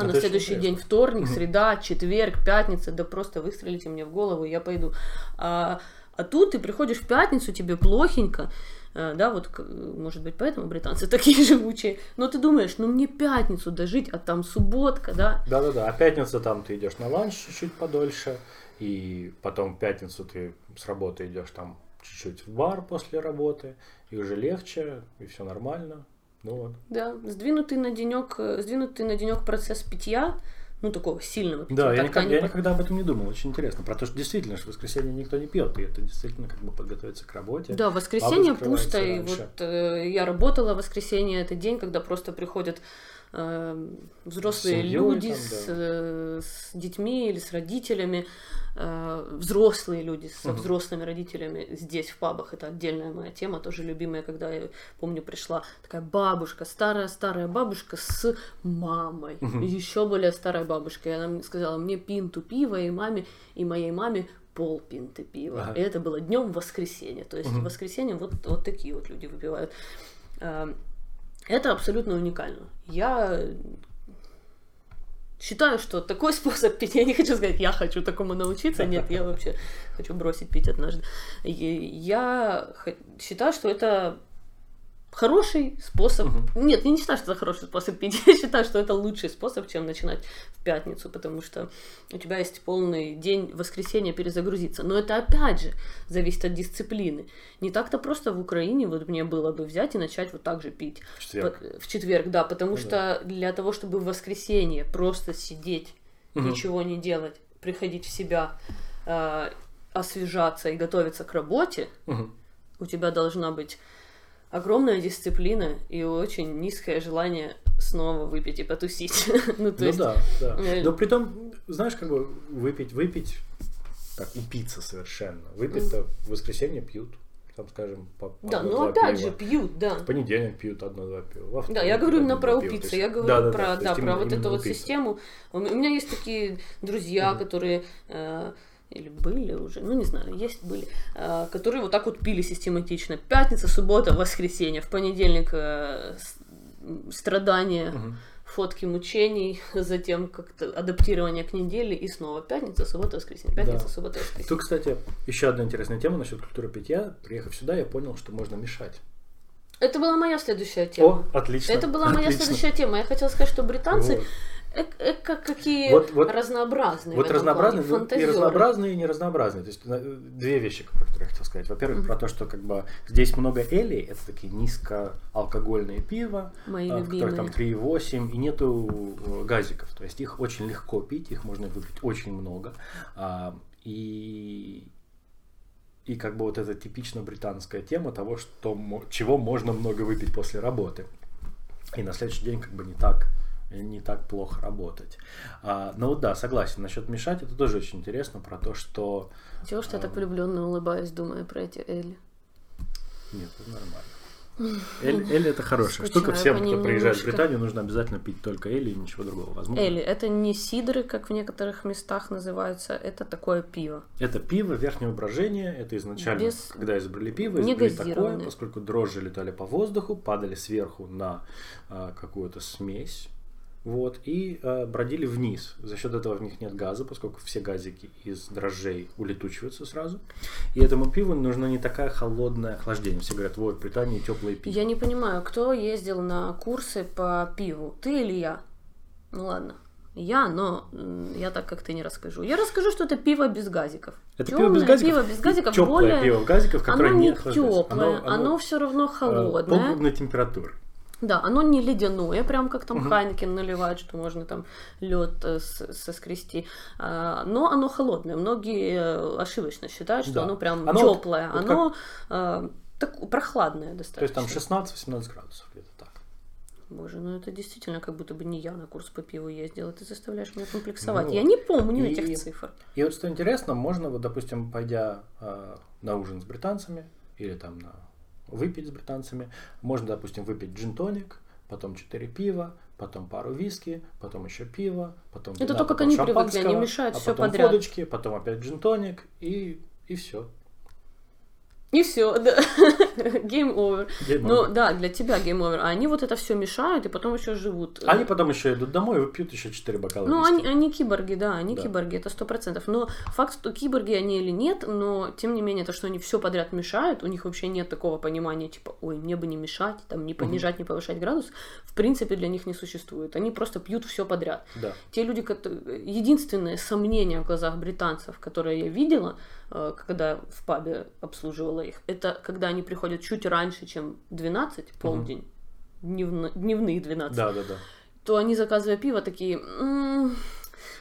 Speaker 1: А
Speaker 2: Это
Speaker 1: на следующий день вторник, среда, четверг, пятница, да просто выстрелите мне в голову, я пойду. А, а тут ты приходишь в пятницу, тебе плохенько, э, да, вот, может быть, поэтому британцы такие живучие, но ты думаешь, ну мне пятницу дожить, а там субботка, да,
Speaker 2: Да-да-да, а пятница там ты идешь на ланч чуть-чуть подольше, и потом в пятницу ты с работы идешь там чуть-чуть в бар после работы, и уже легче, и все нормально. Ну вот.
Speaker 1: да, сдвинутый на денек, э, сдвинутый на денек процесс питья, ну такого сильного питья.
Speaker 2: Да, я, никак- я никогда об этом не думал. Очень интересно. Про то, что действительно, что в воскресенье никто не пьет, и это действительно как бы подготовиться к работе.
Speaker 1: Да, воскресенье пусто, и
Speaker 2: раньше.
Speaker 1: вот э, я работала в воскресенье, это день, когда просто приходят взрослые
Speaker 2: семьей
Speaker 1: люди
Speaker 2: там,
Speaker 1: с,
Speaker 2: да.
Speaker 1: э, с детьми или с родителями, э, взрослые люди со
Speaker 2: Мгм.
Speaker 1: взрослыми родителями здесь в пабах, это отдельная моя тема, тоже любимая, когда я помню пришла такая бабушка, старая-старая бабушка с мамой,
Speaker 2: Мгм.
Speaker 1: еще более старая бабушка, и она мне сказала, мне пинту пива и маме, и моей маме пол пинты пива.
Speaker 2: Ага.
Speaker 1: И это было днем воскресенья. То есть в воскресенье вот, вот такие вот люди выпивают. Это абсолютно уникально. Я считаю, что такой способ пить, я не хочу сказать, я хочу такому научиться, нет, я вообще хочу бросить пить однажды. Я считаю, что это хороший способ.
Speaker 2: Мгм.
Speaker 1: Нет, я не считаю, что это хороший способ пить. Я считаю, что это лучший способ, чем начинать в пятницу, потому что у тебя есть полный день воскресенья перезагрузиться. Но это опять же зависит от дисциплины. Не так-то просто в Украине вот мне было бы взять и начать вот так же пить.
Speaker 2: В четверг.
Speaker 1: По- В четверг, да, потому
Speaker 2: Ну
Speaker 1: что для того, чтобы в воскресенье просто сидеть,
Speaker 2: Мгм.
Speaker 1: ничего не делать, приходить в себя, э, освежаться и готовиться к работе,
Speaker 2: Мгм.
Speaker 1: у тебя должна быть огромная дисциплина и очень низкое желание снова выпить и потусить. ну, то
Speaker 2: Ну
Speaker 1: есть,
Speaker 2: да, да.
Speaker 1: э,
Speaker 2: Но при том, знаешь, как бы выпить, выпить, так, упиться совершенно. Выпить-то в воскресенье пьют, там, скажем, по
Speaker 1: да, ну опять
Speaker 2: пива.
Speaker 1: же, пьют, да.
Speaker 2: В понедельник пьют одно-два пива.
Speaker 1: Да, я говорю именно про
Speaker 2: есть-
Speaker 1: я говорю
Speaker 2: да-да-да,
Speaker 1: про,
Speaker 2: то
Speaker 1: да,
Speaker 2: есть
Speaker 1: про
Speaker 2: именно-
Speaker 1: вот эту вот систему. У меня есть такие друзья,
Speaker 2: Мгм.
Speaker 1: которые э, или были уже, ну не знаю, есть были, э, которые вот так вот пили систематично. Пятница, суббота, воскресенье, в понедельник э, страдания,
Speaker 2: Мгм.
Speaker 1: фотки мучений, затем как-то адаптирование к неделе и снова пятница, суббота, воскресенье, пятница,
Speaker 2: Да.
Speaker 1: суббота, воскресенье.
Speaker 2: Тут, кстати, еще одна интересная тема насчет культуры питья. Приехав сюда, я понял, что можно мешать.
Speaker 1: Это была моя следующая тема.
Speaker 2: О, отлично.
Speaker 1: Это была моя
Speaker 2: отлично.
Speaker 1: следующая тема. Я хотела сказать, что британцы
Speaker 2: Вот.
Speaker 1: Как какие
Speaker 2: Вот- вот-
Speaker 1: разнообразные.
Speaker 2: Вот разнообразные,
Speaker 1: плане,
Speaker 2: ну, и разнообразные, и неразнообразные. То есть две вещи, которые я хотел сказать. Во-первых,
Speaker 1: Мгм.
Speaker 2: про то, что как бы здесь много эли, это такие низкоалкогольные пива,
Speaker 1: Мои
Speaker 2: а, в которых там
Speaker 1: любимые.
Speaker 2: 3,8, и нету э, газиков. То есть их очень легко пить, их можно выпить очень много. А, И и как бы вот эта типично британская тема того, что чего можно много выпить после работы. И на следующий день как бы не так не так плохо работать. А, но вот да, согласен. Насчет мешать, это тоже очень интересно про то, что...
Speaker 1: Чего что я так
Speaker 2: а,
Speaker 1: влюбленно улыбаюсь, думая про эти Элли.
Speaker 2: Нет, это нормально. Эль, Эль это хорошая
Speaker 1: Скучаю
Speaker 2: штука. Всем, кто приезжает в. Британию, нужно обязательно пить только Элли и ничего другого. Возможно.
Speaker 1: Элли, это не сидры, как в некоторых местах называются, это такое пиво.
Speaker 2: Это пиво верхнего брожения. Это изначально,
Speaker 1: Без-
Speaker 2: когда изобрели пиво, изобрели такое, поскольку дрожжи летали по воздуху, падали сверху на а, какую-то смесь. Вот, и э, бродили вниз. За счет этого в них нет газа, поскольку все газики из дрожжей улетучиваются сразу. И этому пиву нужно не такая холодное охлаждение. Все говорят, вот, в Британии теплое пиво.
Speaker 1: Я не понимаю, кто ездил на курсы по пиву, ты или я? Ну ладно, я, но я так как ты не расскажу. Я расскажу, что это пиво без газиков.
Speaker 2: Это
Speaker 1: Тёмное
Speaker 2: пиво без газиков?
Speaker 1: пиво без газиков
Speaker 2: Теплое
Speaker 1: более...
Speaker 2: пиво в газиков, которое
Speaker 1: оно
Speaker 2: не
Speaker 1: не теплое, оно, все равно
Speaker 2: э,
Speaker 1: холодное.
Speaker 2: полкругной температуры.
Speaker 1: Да, оно не ледяное, прям как там
Speaker 2: Мгм.
Speaker 1: Хайнекен наливают, что можно там лед соскрести. А, Но оно холодное. Многие э, ошибочно считают, что
Speaker 2: Да.
Speaker 1: оно прям
Speaker 2: Оно
Speaker 1: теплое.
Speaker 2: вот
Speaker 1: оно э, так, прохладное достаточно.
Speaker 2: То есть там 16-18 градусов где-то так.
Speaker 1: Боже, ну это действительно как будто бы не я на курс по пиву ездила. Ты заставляешь меня комплексовать.
Speaker 2: Ну
Speaker 1: я не помню
Speaker 2: И-
Speaker 1: этих цифр.
Speaker 2: И вот что интересно, можно, вот, допустим, пойдя э, на ужин с британцами или там на выпить с британцами, можно, допустим, выпить джин-тоник, потом 4 пива, потом пару виски, потом еще пиво, потом
Speaker 1: Это
Speaker 2: вина,
Speaker 1: то, как
Speaker 2: потом
Speaker 1: они привыкли, они мешают
Speaker 2: а
Speaker 1: всё
Speaker 2: потом
Speaker 1: подряд.
Speaker 2: водочки, потом опять джин-тоник и, и все.
Speaker 1: И все, да. Game over. Ну да, для тебя game over. А они вот это все мешают и потом еще живут.
Speaker 2: Они потом еще идут домой и выпьют еще 4 бокала
Speaker 1: Ну, они, они киборги, да, они
Speaker 2: Да.
Speaker 1: киборги, это сто процентов. Но факт, что киборги они или нет, но тем не менее, то, что они все подряд мешают, у них вообще нет такого понимания, типа, ой, мне бы не мешать, там, не понижать, не повышать градус, в принципе, для них не существует. Они просто пьют все подряд.
Speaker 2: Да.
Speaker 1: Те люди, которые... Единственное сомнение в глазах британцев, которое я видела, э, когда в пабе обслуживала их, это когда они приходят чуть раньше, чем 12, полдень, дневно- дневные 12,
Speaker 2: Да, да, да.
Speaker 1: то они, заказывая пиво, такие... «М,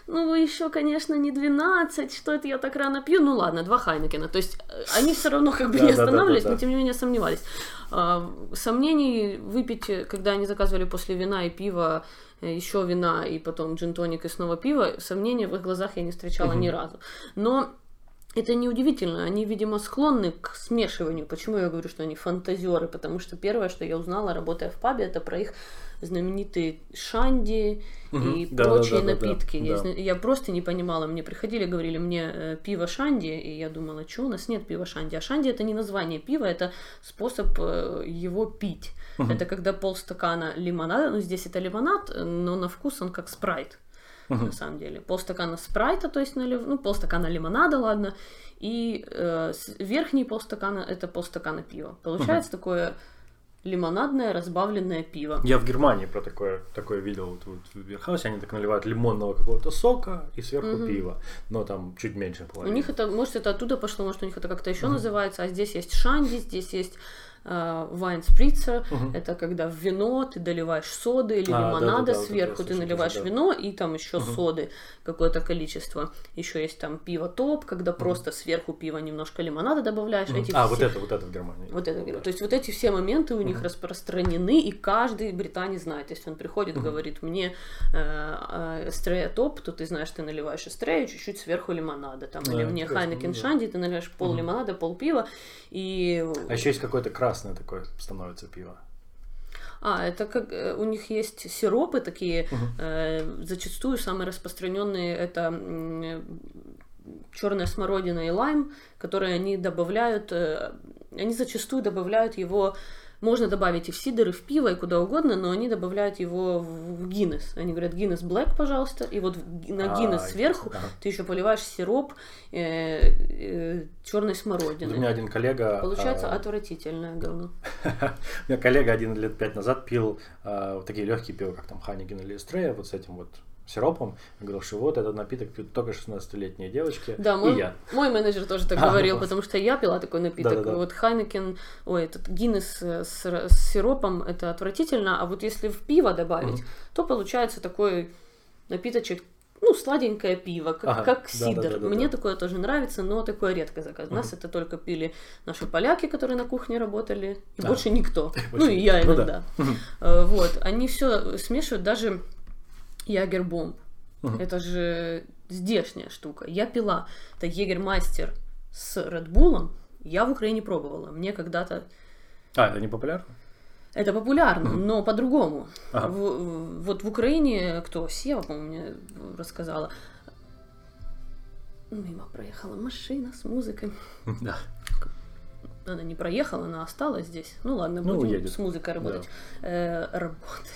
Speaker 1: Ну, вы еще, конечно, не 12, что это я так рано пью? Ну ладно, два Хайнекена. То есть э, они все равно как бы
Speaker 2: Да,
Speaker 1: не
Speaker 2: да, да,
Speaker 1: останавливались,
Speaker 2: да,
Speaker 1: но тем не менее сомневались. А, Сомнений выпить, когда они заказывали после вина и пива, э, еще вина и потом джин-тоник и снова пиво, сомнений в их глазах я не встречала ни разу. Но это неудивительно, они, видимо, склонны к смешиванию. Почему я говорю, что они фантазеры? Потому что первое, что я узнала, работая в пабе, это про их знаменитые шанди и
Speaker 2: Да,
Speaker 1: прочие
Speaker 2: да, да, да.
Speaker 1: напитки. Я,
Speaker 2: Да.
Speaker 1: зна- я просто не понимала. Мне приходили, говорили мне э, пиво шанди, и я думала, что у нас нет пива шанди. А шанди это не название пива, это способ э, его пить. Это когда полстакана лимонада, ну здесь это лимонад, но на вкус он как спрайт на самом деле. Полстакана спрайта, то есть налив... ну, полстакана лимонада, ладно, и э, верхний полстакана это полстакана пива. Получается такое лимонадное разбавленное пиво.
Speaker 2: Я в Германии про такое, такое видел вот, вот в Верхаусе, они так наливают лимонного какого-то сока и сверху
Speaker 1: Мгм.
Speaker 2: пиво, но там чуть меньше
Speaker 1: У
Speaker 2: половины.
Speaker 1: них это, может, это оттуда пошло, может, у них это как-то еще называется, а здесь есть шанди, здесь есть вайн сприцер,
Speaker 2: Мгм.
Speaker 1: это когда в вино ты доливаешь соды или
Speaker 2: А,
Speaker 1: лимонада
Speaker 2: да-да-да, вот это
Speaker 1: сверху, ты наливаешь
Speaker 2: да.
Speaker 1: вино и там еще соды какое-то количество. Еще есть там пиво топ, когда просто сверху пива немножко лимонада добавляешь.
Speaker 2: Мгм.
Speaker 1: Эти
Speaker 2: А,
Speaker 1: все-
Speaker 2: вот это, вот это в Германии.
Speaker 1: Вот это,
Speaker 2: Да.
Speaker 1: то есть вот эти все моменты у них распространены, и каждый британец знает. Если он приходит, говорит, мне э, э, эстрея топ, то ты знаешь, ты наливаешь эстрею, чуть-чуть сверху лимонада. Там,
Speaker 2: Да,
Speaker 1: или мне Хайнекен
Speaker 2: ну да.
Speaker 1: Шанди, ты наливаешь пол лимонада, пол пива, и...
Speaker 2: А еще есть какое-то красное такое становится пиво.
Speaker 1: А, это как э, у них есть сиропы такие, э, зачастую самые распространенные это черная смородина и лайм, которые они добавляют, э, они зачастую добавляют его, можно добавить и в сидр, и в пиво, и куда угодно, но они добавляют его в в Гиннес. Они говорят, Гиннес Блэк, пожалуйста, и вот на
Speaker 2: А,
Speaker 1: Гиннес
Speaker 2: ясно,
Speaker 1: сверху ты еще поливаешь сироп черной
Speaker 2: Вот
Speaker 1: смородины.
Speaker 2: у меня один коллега...
Speaker 1: Получается
Speaker 2: а,
Speaker 1: отвратительное говно.
Speaker 2: У меня коллега один лет пять назад пил а, вот такие легкие пива, как там Ханиген или Эстрея, вот с этим вот сиропом. Я говорил, что вот этот напиток пьют только 16-летние девочки.
Speaker 1: Да,
Speaker 2: и
Speaker 1: мой,
Speaker 2: я.
Speaker 1: мой менеджер тоже так
Speaker 2: А,
Speaker 1: говорил,
Speaker 2: вот.
Speaker 1: потому что я пила такой напиток.
Speaker 2: Да-да-да.
Speaker 1: Вот Хайнекен, ой, этот Гиннес э, с, с сиропом, это отвратительно, а вот если в пиво добавить, то получается такой напиточек, ну, сладенькое пиво, как,
Speaker 2: Ага,
Speaker 1: как сидр.
Speaker 2: да-да-да-да-да.
Speaker 1: Мне такое тоже нравится, но такое редко заказ. У нас это только пили наши поляки, которые на кухне работали, и
Speaker 2: Да.
Speaker 1: больше никто. Ну, и я.
Speaker 2: Ну
Speaker 1: иногда.
Speaker 2: да.
Speaker 1: Э, Вот, они все смешивают, даже Ягербомб.
Speaker 2: Мгм.
Speaker 1: Это же здешняя штука. Я пила. Это Егермастер с Редбулом. Я в Украине пробовала. Мне когда-то...
Speaker 2: А, это не популярно?
Speaker 1: Это популярно, но по-другому.
Speaker 2: Ага.
Speaker 1: В- вот в Украине, кто, Сева, по-моему, мне рассказала, мимо проехала машина с музыкой.
Speaker 2: Да.
Speaker 1: Она не проехала, она осталась здесь. Ну ладно,
Speaker 2: Ну,
Speaker 1: будем
Speaker 2: едет.
Speaker 1: с музыкой работать. Э, работать.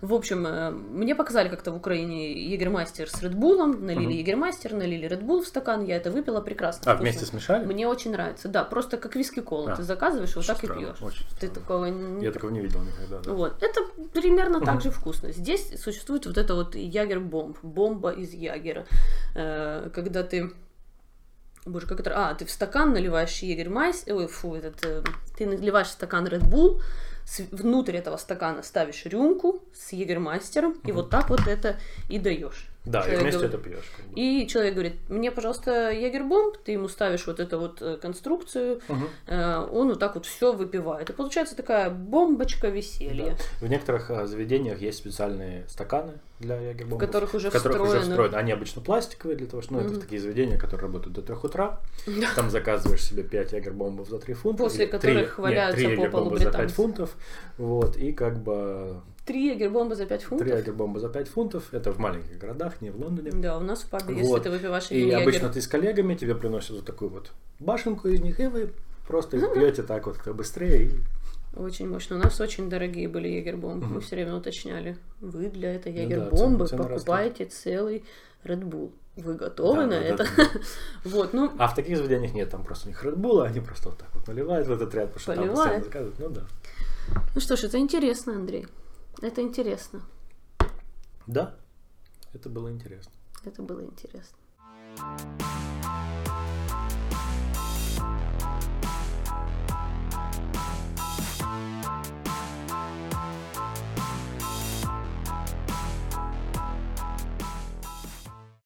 Speaker 1: В общем, э, мне показали как-то в Украине егермастер с Редбулом, налили
Speaker 2: Мгм.
Speaker 1: егермастер, налили Редбул в стакан, я это выпила прекрасно.
Speaker 2: А,
Speaker 1: вкусно.
Speaker 2: вместе смешали?
Speaker 1: Мне очень нравится, да, просто как виски кола.
Speaker 2: А,
Speaker 1: Ты заказываешь, вот так и
Speaker 2: странно,
Speaker 1: пьешь.
Speaker 2: очень
Speaker 1: Ты
Speaker 2: странно.
Speaker 1: такого.
Speaker 2: Я такого не видел никогда. да.
Speaker 1: Вот. Это примерно так же вкусно. Здесь существует вот это вот ягер-бомб, бомба из ягера. Э, Когда ты Боже, как это... А, ты в стакан наливаешь егермайс... Ой, фу, этот... э, Ты наливаешь в стакан Red Bull, внутрь этого стакана ставишь рюмку с егермастером, и вот так вот это и даешь.
Speaker 2: Да, и
Speaker 1: Человек
Speaker 2: вместе
Speaker 1: говорит-
Speaker 2: это пьешь. как бы.
Speaker 1: И человек говорит, мне, пожалуйста, ягербомб, ты ему ставишь вот эту вот э, конструкцию,
Speaker 2: Мгм.
Speaker 1: э, он вот так вот все выпивает. И получается такая бомбочка веселья,
Speaker 2: В некоторых а, заведениях есть специальные стаканы для
Speaker 1: в
Speaker 2: ягербомбов.
Speaker 1: которых уже
Speaker 2: в которых уже
Speaker 1: встроено.
Speaker 2: встроены. Они обычно пластиковые для того, что ну, это
Speaker 1: Мгм.
Speaker 2: такие заведения, которые работают до 3 утра. Там заказываешь себе 5 ягербомбов за 3 фунта.
Speaker 1: После которых
Speaker 2: три-
Speaker 1: валяются
Speaker 2: нет, три
Speaker 1: по полу
Speaker 2: за 5
Speaker 1: британцы.
Speaker 2: фунтов. Вот, и как бы
Speaker 1: Три ягербомба за 5 фунтов?
Speaker 2: три ягербомба за 5 фунтов. Это в маленьких городах, не в Лондоне.
Speaker 1: Да, у нас в пабе, если
Speaker 2: Вот.
Speaker 1: ты выпиваешь
Speaker 2: И
Speaker 1: ягер.
Speaker 2: обычно ты с коллегами, тебе приносят вот такую вот башенку из них, и вы просто их пьете так вот быстрее. И...
Speaker 1: Очень мощно. У нас очень дорогие были ягербомбы. Мы все время уточняли. Вы для этой
Speaker 2: Ну да,
Speaker 1: ягербомбы покупаете целый Red Bull. Вы готовы
Speaker 2: Да,
Speaker 1: на
Speaker 2: да,
Speaker 1: это?
Speaker 2: да,
Speaker 1: Вот, ну,
Speaker 2: А в таких заведениях нет, там просто у них Red Bull, они просто вот так вот наливают в этот ряд, потому что там
Speaker 1: Поливают.
Speaker 2: постоянно заказывают. Ну да.
Speaker 1: ну что ж, это интересно, Андрей. Это интересно.
Speaker 2: Да, это было интересно.
Speaker 1: Это было интересно.